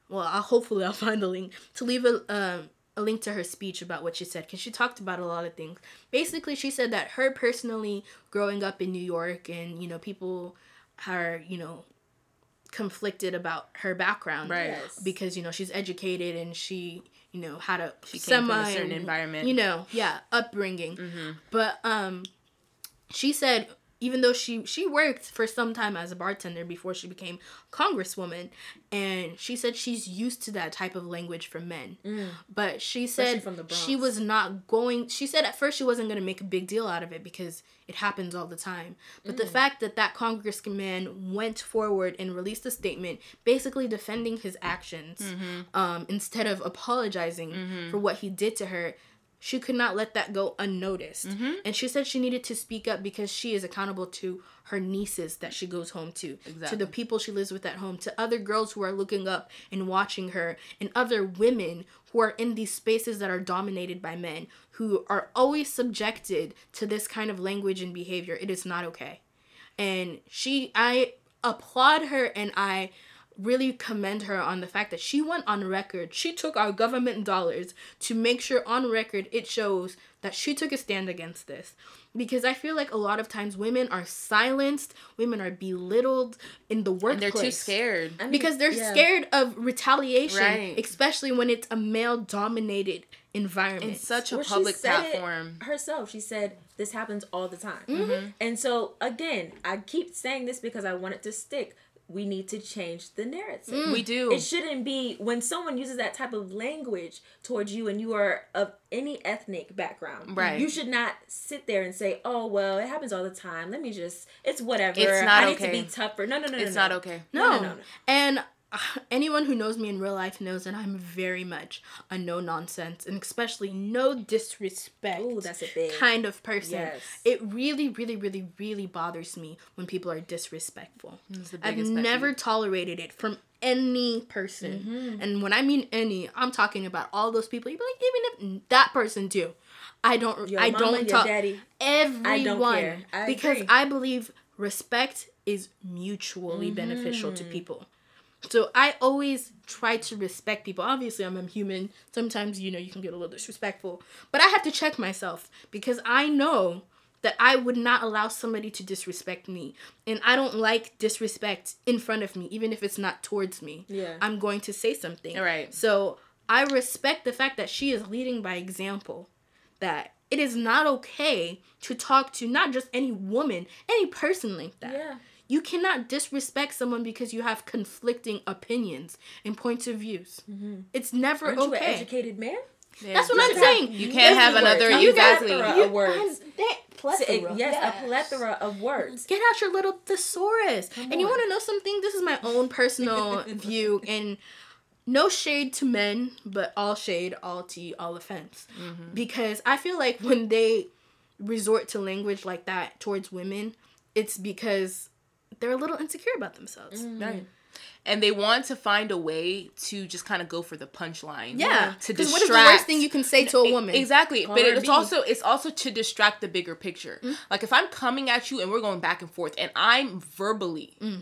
Well, I'll, hopefully I'll find the link to leave a um a link to her speech about what she said because she talked about a lot of things. Basically, she said that her personally growing up in New York, and you know people are you know conflicted about her background, Right. Because you know she's educated and she you know had a She came from a semi certain environment. you know yeah upbringing Mm-hmm. but um she said even though she she worked for some time as a bartender before she became congresswoman. And she said she's used to that type of language from men. But she said she was not going she said at first she wasn't going to make a big deal out of it because it happens all the time. But the fact that that congressman went forward and released a statement basically defending his actions um, instead of apologizing for what he did to her she could not let that go unnoticed. Mm-hmm. And she said she needed to speak up because she is accountable to her nieces that she goes home to, to the people she lives with at home, to other girls who are looking up and watching her, and other women who are in these spaces that are dominated by men who are always subjected to this kind of language and behavior. It is not okay. And she, I applaud her and I really commend her on the fact that she went on record. She took our government dollars to make sure on record it shows that she took a stand against this. Because I feel like a lot of times women are silenced, women are belittled in the And workplace. they're too scared. I mean, Because they're yeah. scared of retaliation, Right. especially when it's a male dominated environment. In such a Well, she public said it platform. herself. She said this happens all the time. Mm-hmm. And so again, I keep saying this because I want it to stick. We need to change the narrative. Mm. We do. It shouldn't be when someone uses that type of language towards you and you are of any ethnic background. Right. You should not sit there and say, "Oh, well, it happens all the time. Let me just it's whatever. It's not I need okay. to be tougher." No, no, no, no. It's no. not okay. No. No, no, no, no. And anyone who knows me in real life knows that I'm very much a no nonsense and especially no disrespect Ooh, that's a big- kind of person. Yes. It really, really, really, really bothers me when people are disrespectful. I've never tolerated it from any person. Mm-hmm. And when I mean any, I'm talking about all those people. You'd be like, even if that person too. I don't Your I mama, don't talk daddy. everyone care. I because agree. I believe respect is mutually beneficial Mm-hmm. to people. So I always try to respect people. Obviously, I'm a human. Sometimes, you know, you can get a little disrespectful. But I have to check myself because I know that I would not allow somebody to disrespect me. And I don't like disrespect in front of me, even if it's not towards me. Yeah. I'm going to say something. Right. So I respect the fact that she is leading by example. That it is not okay to talk to not just any woman, any person like that. Yeah. You cannot disrespect someone because you have conflicting opinions and points of views. It's never Mm-hmm. Aren't you an okay. educated man? That's what You I'm should saying. have- You can't have Listen, another words. You guys- exactly. plethora You- of words. That- plethora, yes, a plethora of words. Get out your little thesaurus. and you want to know something? This is my own personal view and no shade to men, but all shade, all tea, all offense. Mm-hmm. Because I feel like when they resort to language like that towards women, it's because they're a little insecure about themselves. Mm-hmm. Right. And they want to find a way to just kind of go for the punchline. Yeah. To Because distract. what is the worst thing you can say to a woman? Exactly. Call but it's also it's also to distract the bigger picture. Mm. Like if I'm coming at you and we're going back and forth and I'm verbally Mm.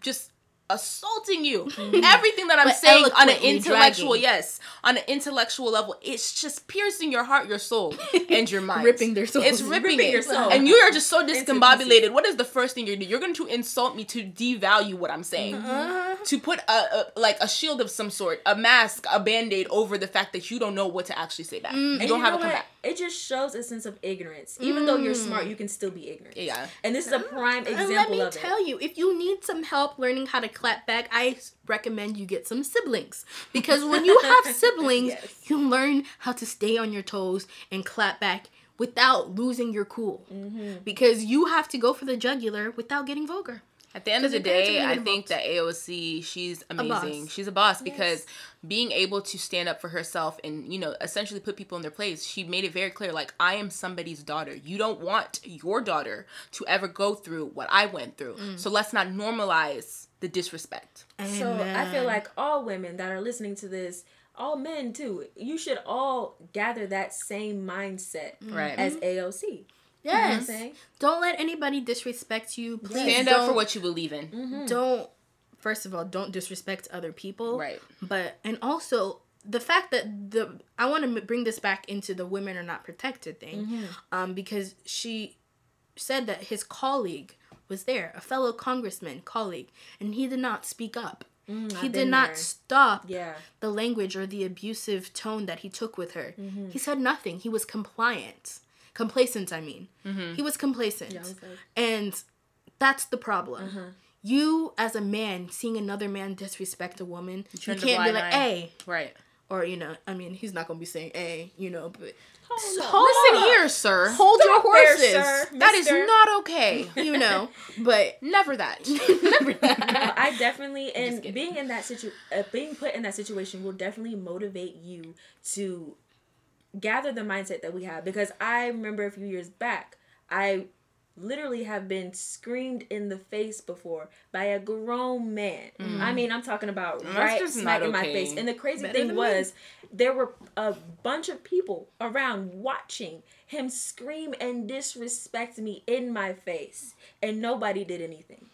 just assaulting you. Everything that I'm But saying on an intellectual, dragging. yes, on an intellectual level, it's just piercing your heart, your soul, and your mind. Ripping their souls. It's ripping, Ripping it. your soul. And you are just so discombobulated. What is the first thing you're doing? You're going to insult me to devalue what I'm saying. Uh, To put a, a like a shield of some sort, a mask, a band-aid over the fact that you don't know what to actually say back. you don't have know a what? comeback. It just shows a sense of ignorance. Even though you're smart, you can still be ignorant. Yeah. And this is a prime And let me of it. tell you, if you need some help learning how to clap back, I recommend you get some siblings. Because when you have siblings, Yes. you learn how to stay on your toes and clap back without losing your cool. Mm-hmm. Because you have to go for the jugular without getting vulgar. At the end of the Because your parents are day, I think that AOC, she's amazing. boss. She's a boss because being able to stand up for herself and, you know, essentially put people in their place, she made it very clear like, I am somebody's daughter. You don't want your daughter to ever go through what I went through. Mm. So let's not normalize the disrespect. So I feel like all women that are listening to this, all men too, you should all gather that same mindset Right. as AOC. yes. saying? Don't let anybody disrespect you. Please Stand up for what you believe in. Mm-hmm. don't first of all don't disrespect other people Right. but and also the fact that the i want to bring this back into the women are not protected thing Mm-hmm. um because she said that his colleague was there a fellow congressman colleague and he did not speak up he Mm, I've did not there. stop Yeah. the language or the abusive tone that he took with her Mm-hmm. he said nothing he was compliant complacent i mean he was complacent was like- and that's the problem. You, as a man, seeing another man disrespect a woman, you, the can't be like. "Hey," Right. or you know, I mean, he's not gonna be saying "hey," you know, but Hold hold Listen up. here, sir. hold your Stop there, horses, sir. That is not okay. you know. But Never that. never No, I definitely and being in that situ uh, being put in that situation will definitely motivate you to gather the mindset that we have because I remember a few years back I literally have been screamed in the face before by a grown man. I mm. mean, I'm talking about That's right smack not in my face. And the crazy Better thing than me. was there were a bunch of people around watching him scream and disrespect me in my face and nobody did anything.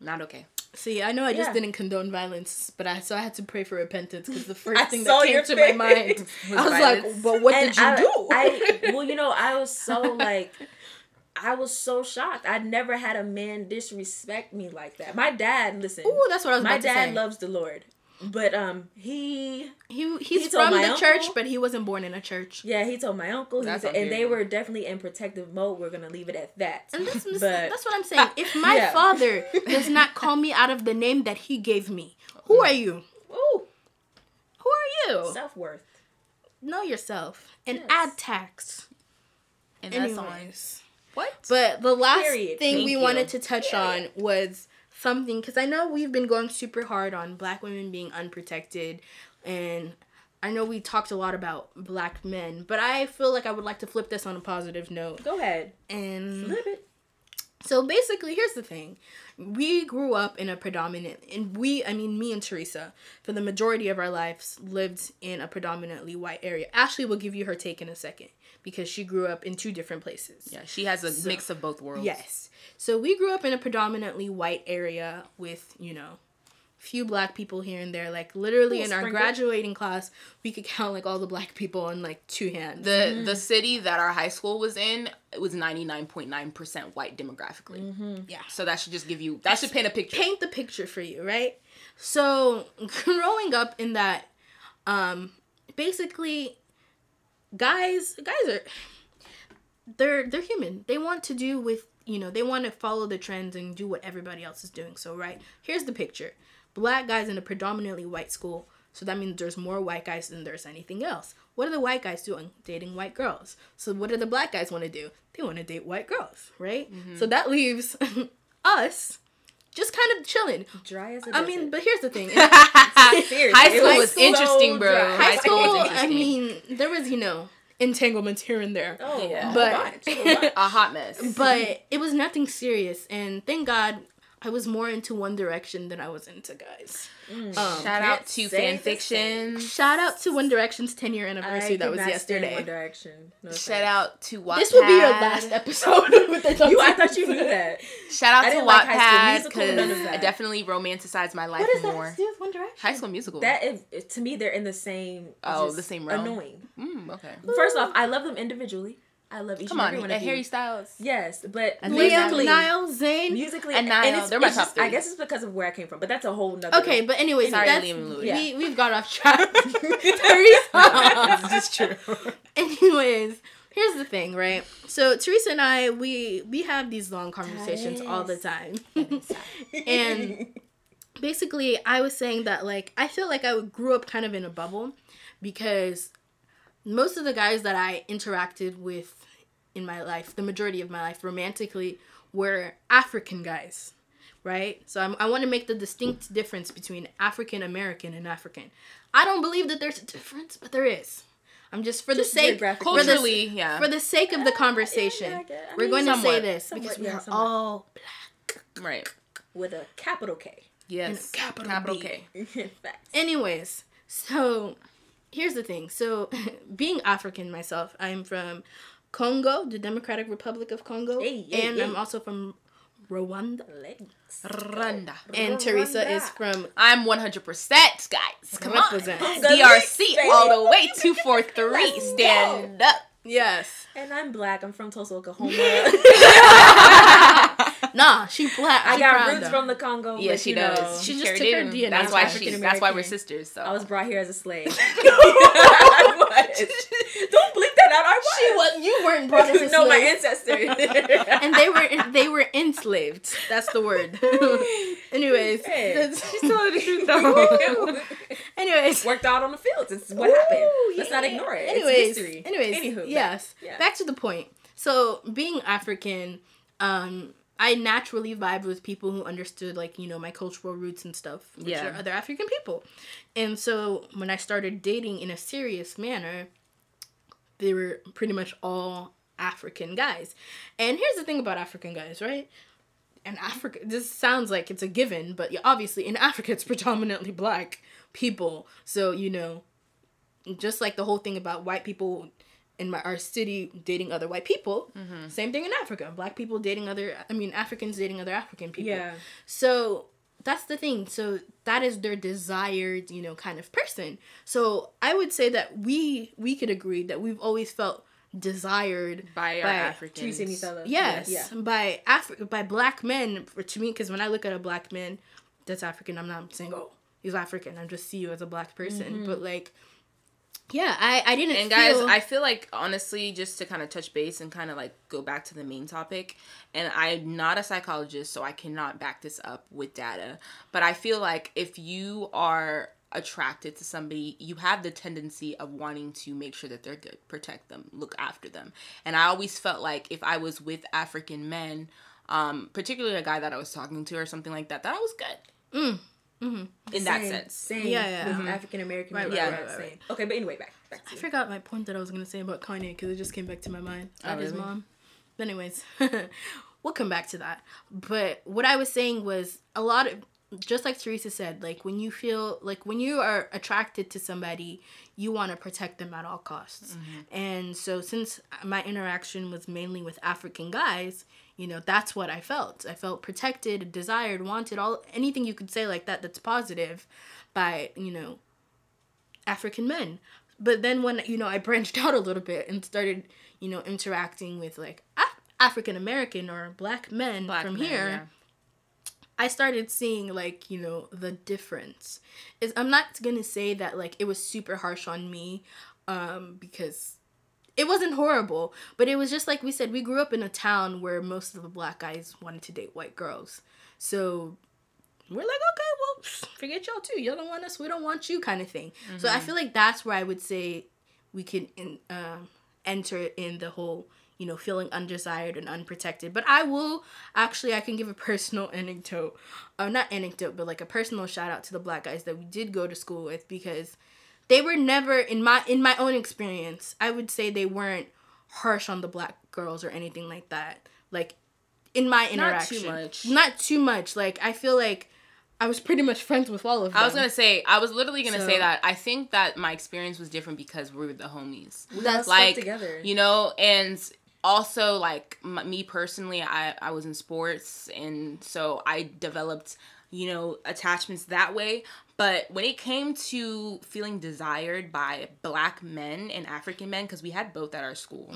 not okay. see, I know I just Yeah. didn't condone violence, but I so I had to pray for repentance because the first thing that came to face. my mind, Was I was violence. like, "But what And did you I, do?" I well, you know, I was so like I was so shocked. I'd never had a man disrespect me like that. My dad, listen. Ooh, that's what I was my about to dad say. loves the Lord. But um he he he's he from the uncle- church, but he wasn't born in a church. yeah, he told my uncle, he That's said, and they were definitely in protective mode. We're gonna leave it at that. And that's, but that's what I'm saying. If my Yeah. father does not call me out of the name that he gave me, who are you? ooh, Who are you? self worth. know yourself and Yes. add tax. And that's on. What? But the last Period. thing Thank we you. wanted to touch on was something because I know we've been going super hard on black women being unprotected, and I know we talked a lot about black men, but I feel like I would like to flip this on a positive note. Go ahead. And Flip it. so basically, here's the thing. We grew up in a predominant, and we, I mean, me and Theresa, for the majority of our lives, lived in a predominantly white area. Ashley will give you her take in a second because she grew up in two different places. Yeah, she has a mix of both worlds. Yes. So we grew up in a predominantly white area with, you know, few black people here and there. Like literally in our Sprinkle. graduating class, we could count like all the black people on like two hands. The the city that our high school was in it was 99.9% white demographically. yeah. So that should just give you that should paint a picture. paint the picture for you, right? So growing up in that, um, basically, guys, guys are they're they're human. They want to do with you know they want to follow the trends and do what everybody else is doing. So right here's the picture: black guys in a predominantly white school. So that means there's more white guys than there's anything else. What are the white guys doing? Dating white girls. So what do the black guys want to do? They want to date white girls, right? Mm-hmm. So that leaves us just kind of chilling. Dry as a I mean, but here's the thing. High school was was so interesting, bro. High High school I mean, there was, you know, entanglements here and there. Oh, Yeah. a But- bunch, a bunch. a hot mess. But it was nothing serious. And thank God I was more into One Direction than I was into guys. Um, Shout out to say fan fiction. shout out to One Direction's 10 year anniversary I that was cannot stand One yesterday. Direction. No Shout offense. out to Wattpad. This will be your last episode. with the You, I thought you knew that. Shout out I to didn't like High Wattpad School Musical, none of because that. I definitely romanticized my life What does that more. have to do with One Direction? High School Musical. That is, to me, they're in the same. Oh, the same realm? Annoying. mm, okay. First off, I love them individually. I love each Come and on, every one and of you. Harry Styles. Yes, but And Liam, musically, Niall, Zayn. musically, And Niall, it's, they're my it's top just- three. I guess it's because of where I came from, but that's a whole nother. Okay, but anyways, Sorry, that's, Liam and Louis. we, we've got off track. Theresa. this is true. Anyways, here's the thing, right? So Theresa and I, we we have these long conversations all the time, and basically, I was saying that like I feel like I grew up kind of in a bubble because most of the guys that I interacted with in my life, the majority of my life, romantically, were African guys. Right, so I'm, I want to make the distinct difference between African American and African. I don't believe that there's a difference, but there is. I'm just for Just the sake geographically. for the- Culturally, yeah. for the sake of the conversation, yeah, I get- we're mean, going to say this Somewhat, because we yeah, are somewhat. right, with a capital K. Yes. capital B. K. Facts. Anyways, so here's the thing. So being African myself, I'm from Congo, the Democratic Republic of Congo, Hey, hey, and hey. I'm also from Rwanda. Legs. Rwanda. And Theresa is from I'm 100%, guys. Come Represent. on. DRC all the way. 243. Let's Stand up. yes. And I'm black. I'm from Tulsa, Oklahoma. Nah, she black. I She got roots though. from the Congo. Yeah, but, she you does. know, She just carried took her. DNA. That's why she. That's why we're sisters. So I was brought here as a slave. I was. Don't bleep that out. I was. She was. You weren't brought as a no, my slave. ancestors. and they were they were enslaved. That's the word. Anyways, Hey. She's telling the truth though. anyways, Worked out on the fields. It's what happened. Ooh, Let's not ignore it. Anyways, it's history. anyways, Anywho, yes. yeah. Back to the point. So, being African, um, I naturally vibed with people who understood, like you know, my cultural roots and stuff, which Yeah. are other African people. And so, when I started dating in a serious manner, they were pretty much all African guys. And here's the thing about African guys, right? In Africa, this sounds like it's a given, but obviously in Africa, it's predominantly black people. So, you know, just like the whole thing about white people in my our city dating other white people, mm-hmm. same thing in Africa. Black people dating other, I mean, Africans dating other African people. Yeah. So that's the thing. So that is their desired, you know, kind of person. So I would say that we we could agree that we've always felt desired By our By Africans. Other. Yes, Yeah. by Afri- by black men. For to me, because when I look at a black man that's African, I'm not saying oh he's African. I just see you as a black person. Mm-hmm. But like, yeah, I I didn't. And guys, feel- I feel like honestly, just to kind of touch base and kind of like go back to the main topic, and I'm not a psychologist, so I cannot back this up with data. But I feel like if you are attracted to somebody, you have the tendency of wanting to make sure that they're good, protect them, look after them. And I always felt like if I was with African men, um, particularly a guy that I was talking to or something like that, that I was good. Mm. Mm-hmm. In that sense. Same. Yeah, yeah. With African American Right, men. right, yeah, right, right, same. right. Okay, but anyway, back. back to I you. forgot my point that I was gonna say about Kanye because it just came back to my mind. At his mom. But anyways, we'll come back to that. But what I was saying was a lot of just like Theresa said, like when you feel like when you are attracted to somebody, you want to protect them at all costs. And so since my interaction was mainly with African guys, you know, that's what I felt. I felt protected, desired, wanted, all anything you could say like that that's positive by, you know, African men. But then when you know I branched out a little bit and started, you know, interacting with like Af- African American or black men Black from men, here, yeah. I started seeing like, you know, the difference. Is I'm not going to say that like it was super harsh on me um because it wasn't horrible, but it was just like we said we grew up in a town where most of the black guys wanted to date white girls. So we're like, okay, well, forget y'all too. Y'all don't want us, we don't want you, kind of thing. So I feel like that's where I would say we can in, um, enter in the whole, you know, feeling undesired and unprotected. But I will actually, I can give a personal anecdote, uh, not anecdote, but like a personal shout out to the black guys that we did go to school with because they were never in my in my own experience. I would say they weren't harsh on the black girls or anything like that. Like in my interaction, Not too much. Not too much. Like I feel like I was pretty much friends with all of them. I was gonna say, I was literally gonna say that. I think that my experience was different because we were the homies. That's all stuck like together. you know and also like m- me personally i i was in sports and so i developed you know attachments that way but when it came to feeling desired by black men and african men because we had both at our school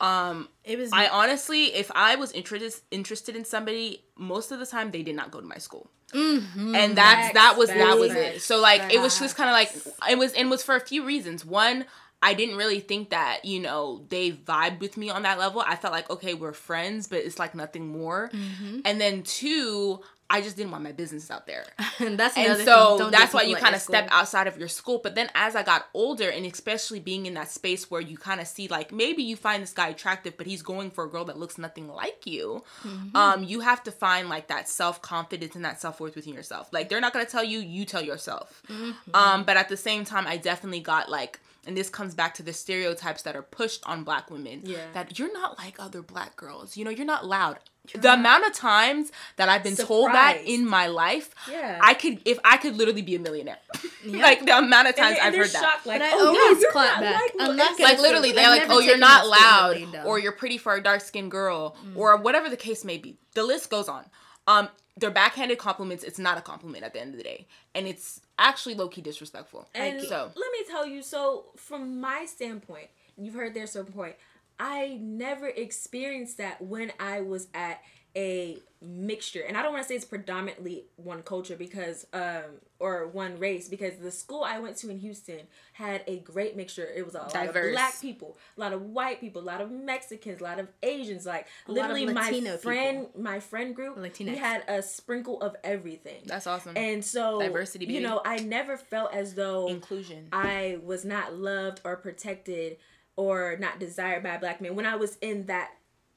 um It was i honestly if i was interested interested in somebody most of the time they did not go to my school. And that's that was that was it. so like it was just kind of like it was and was for a few reasons. One I didn't really think that, you know, they vibed with me on that level. I felt like, okay, we're friends, but it's like nothing more. Mm-hmm. And then two, I just didn't want my business out there. and that's And so that's why you kind of step outside of your school. But then as I got older, and especially being in that space where you kind of see, like, maybe you find this guy attractive, but he's going for a girl that looks nothing like you, Mm-hmm. um, you have to find, like, that self confidence and that self worth within yourself. Like, they're not going to tell you, you tell yourself. Mm-hmm. Um, but at the same time, I definitely got, like, and this comes back to the stereotypes that are pushed on black women. Yeah. that you're not like other black girls. You know you're not loud. The amount of times that i've been told that in my life Yeah. i could if i could literally be a millionaire. Like the amount of times they- and i've they're heard that. shocked, like, But I oh, yeah, always you're clap not back. like I'm not like literally they're like oh you're not loud or you're pretty for a dark skinned girl mm. or whatever the case may be. The list goes on um they're backhanded compliments. It's not a compliment at the end of the day. And it's actually low-key disrespectful. And so. let me tell you, so from my standpoint, you've heard their standpoint. I never experienced that when I was at a mixture, and I don't want to say it's predominantly one culture because, um, or one race because the school I went to in Houston had a great mixture. It was a lot of black people, a lot of white people, a lot of Mexicans, a lot of Asians. Like of literally, my friend, my friend group, we had a sprinkle of everything. that's awesome and so Diversity, You know, I never felt as though inclusion I was not loved or protected or not desired by black men when I was in that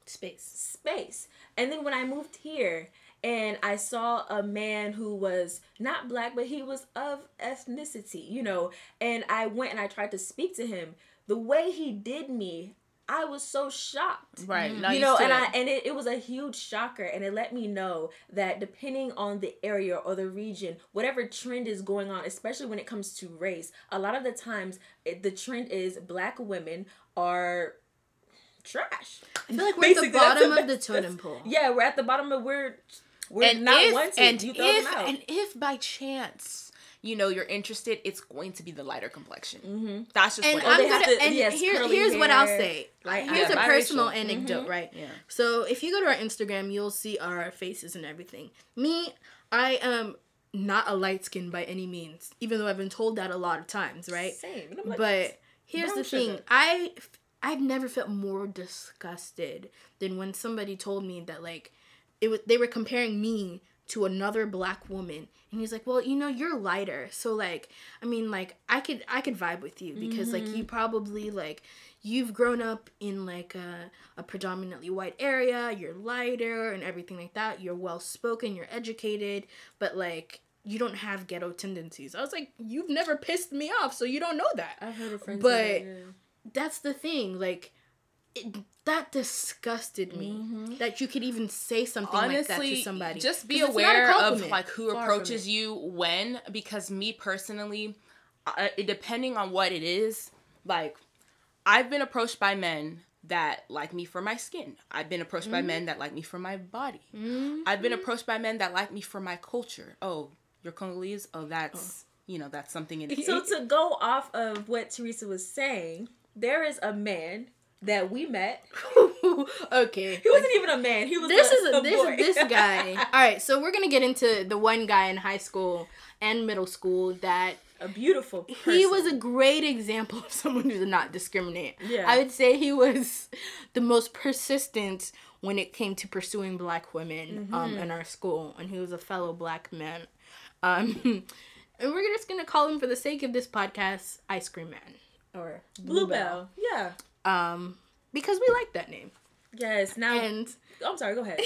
space. space. And then when I moved here and I saw a man who was not black, but he was of ethnicity, you know, and I went and I tried to speak to him, the way he did me, I was so shocked. Right. Mm-hmm. Not you know used and it. i and it, it was a huge shocker and it let me know that depending on the area or the region whatever trend is going on especially when it comes to race a lot of the times it, the trend is black women are trash I feel like we're at the bottom the of the totem pole. yeah we're at the bottom of we're we're and not if, wanted and you throw if them out and if by chance you know you're interested it's going to be the lighter complexion mm-hmm. that's just And what I'm they gonna to- and yes, here, here's what I'll say. Like here's a personal anecdote, right? Yeah. So if you go to our Instagram, you'll see our faces and everything. Me, I am not a light skin by any means, even though I've been told that a lot of times, right? Same. Like, but here's the thing i i've never felt more disgusted than when somebody told me that like it was they were comparing me to another black woman. And he's like well you know you're lighter. So like i mean like i could i could vibe with you because like you mm-hmm. probably like you've grown up in like a, a predominantly white area. You're lighter and everything like that. You're well spoken you're educated. But like you don't have ghetto tendencies. I was like you've never pissed me off so you don't know that. I've heard of friends. But- that, yeah. That's the thing like it, that disgusted me that you could even say something like that to somebody. just be 'Cause it's not a aware of like who Far approaches you when because me personally uh, depending on what it is like i've been approached by men that like me for my skin. I've been approached by Mm-hmm. men that like me for my body. I've been approached by men that like me for my culture. Oh you're congolese oh that's you know that's something in So to go off of what Theresa was saying, there is a man that we met. okay He wasn't even a man. He was this a, is a, a this boy. this guy all right so we're gonna get into the one guy in high school and middle school that a beautiful. Person. he was a great example of someone who did not discriminate Yeah. i would say he was the most persistent when it came to pursuing black women um, Mm-hmm. in our school and he was a fellow black man um, and we're just gonna call him for the sake of this podcast ice cream man or Bluebell. Yeah. um because we like that name Yes. Now and I'm sorry. Go ahead.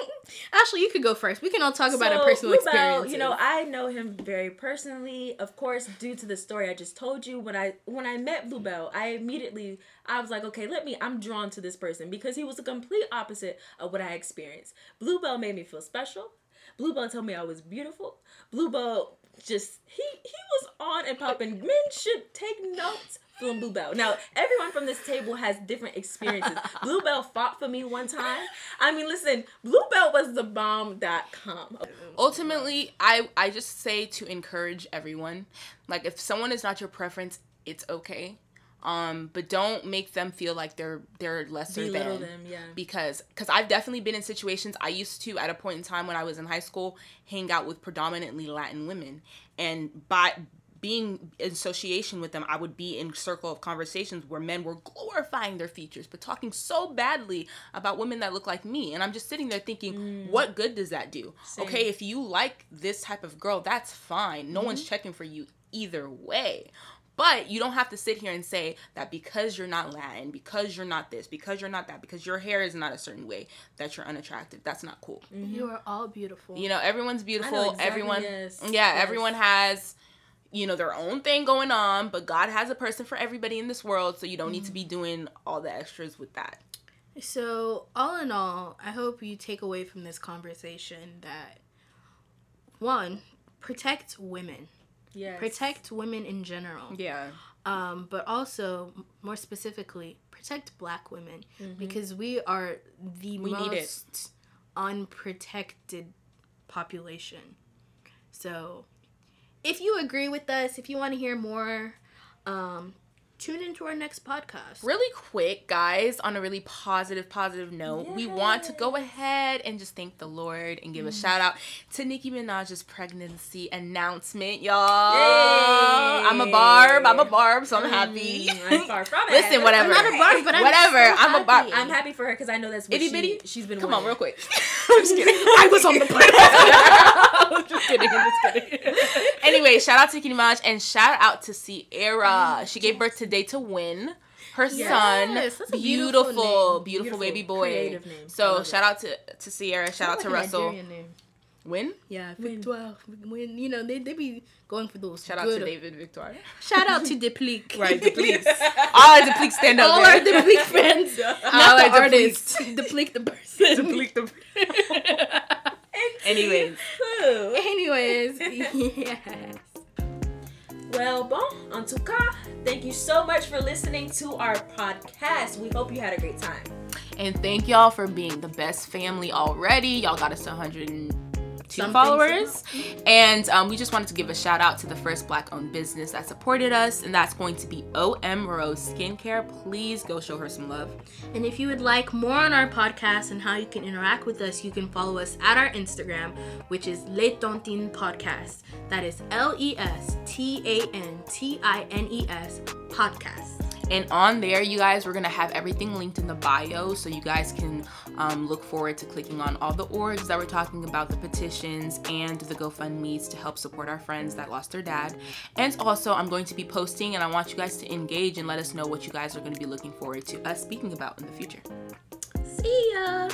Ashley, you could go first. We can all talk about our So, personal Bluebell. You know, I know him very personally, of course, due to the story I just told you. When I when I met Bluebell, I immediately I was like, okay, let me. I'm drawn to this person because he was the complete opposite of what I experienced. Bluebell made me feel special. Bluebell told me I was beautiful. Bluebell just he he was on and popping. Men should take notes from Bluebell. Now everyone from this table has different experiences. Bluebell fought for me one time. I mean, listen, Bluebell was the bomb.com. ultimately i i just say to encourage everyone like if someone is not your preference it's okay um but don't make them feel like they're they're lesser Belittle than them, yeah. because because i've definitely been in situations i used to at a point in time when i was in high school hang out with predominantly latin women and by being in association with them i would be in circle of conversations where men were glorifying their features but talking so badly about women that look like me and i'm just sitting there thinking mm. what good does that do okay if you like this type of girl that's fine no one's mm-hmm. checking for you either way but you don't have to sit here and say that because you're not Latin, because you're not this, because you're not that, because your hair is not a certain way, that you're unattractive. That's not cool. you mm-hmm. are all beautiful. You know, everyone's beautiful. exactly, everyone, yes, yeah, yes. everyone has, you know, their own thing going on. But God has a person for everybody in this world, so you don't need to be doing all the extras with that. So, all in all, I hope you take away from this conversation that one, protect women. Yes. Protect women in general. Yeah, Um, but also, more specifically, protect black women because we are the We most unprotected population. So, if you agree with us, if you want to hear more, um, tune into our next podcast. really quick, guys. On a really positive, positive note, we want to go ahead and just thank the Lord and give a shout out to Nicki Minaj's pregnancy announcement, y'all. Yay. I'm a barb. I'm a barb, so I'm happy. Mm, I'm far from it. Listen, whatever. I'm not a Barbie, but I'm whatever. so I'm a barb. happy. I'm happy for her because I know that's what Itty she, bitty. she's been. Come on, real quick. I'm just kidding. I was on the I'm just kidding. I'm just kidding. anyway, shout out to Nicki Minaj and shout out to Ciara. She gave birth today to Win. Her Yes, son, that's a beautiful, beautiful beautiful, baby boy. name. So love shout out to to Ciara. Shout out to Like a Russell. Win. Yeah, When- Victoire. Win. you know they, they be going for those. Shout out good- to David Victoire. Shout out to Deplique. Right, the please. All our Deplique stand up. All there. our Deplique friends, All not the our artists. Deplique the person. Deplique the. Anyways. Ooh. Anyways, yes. Well, bon, en tout cas, thank you so much for listening to our podcast. We hope you had a great time. And thank y'all for being the best family already. Y'all got us 100 two Something followers. And um, we just wanted to give a shout out to the first black owned business that supported us, and that's going to be OM Rose Skincare. Please go show her some love. And if you would like more on our podcast and how you can interact with us, you can follow us at our Instagram, which is Les Tantines Podcast. That is L E S T A N T I N E S Podcast. And on there, you guys, we're gonna have everything linked in the bio, so you guys can um, look forward to clicking on all the orgs that we're talking about, the petitions and the GoFundmes to help support our friends that lost their dad. And also, I'm going to be posting, and I want you guys to engage and let us know what you guys are to be looking forward to us speaking about in the future. See ya.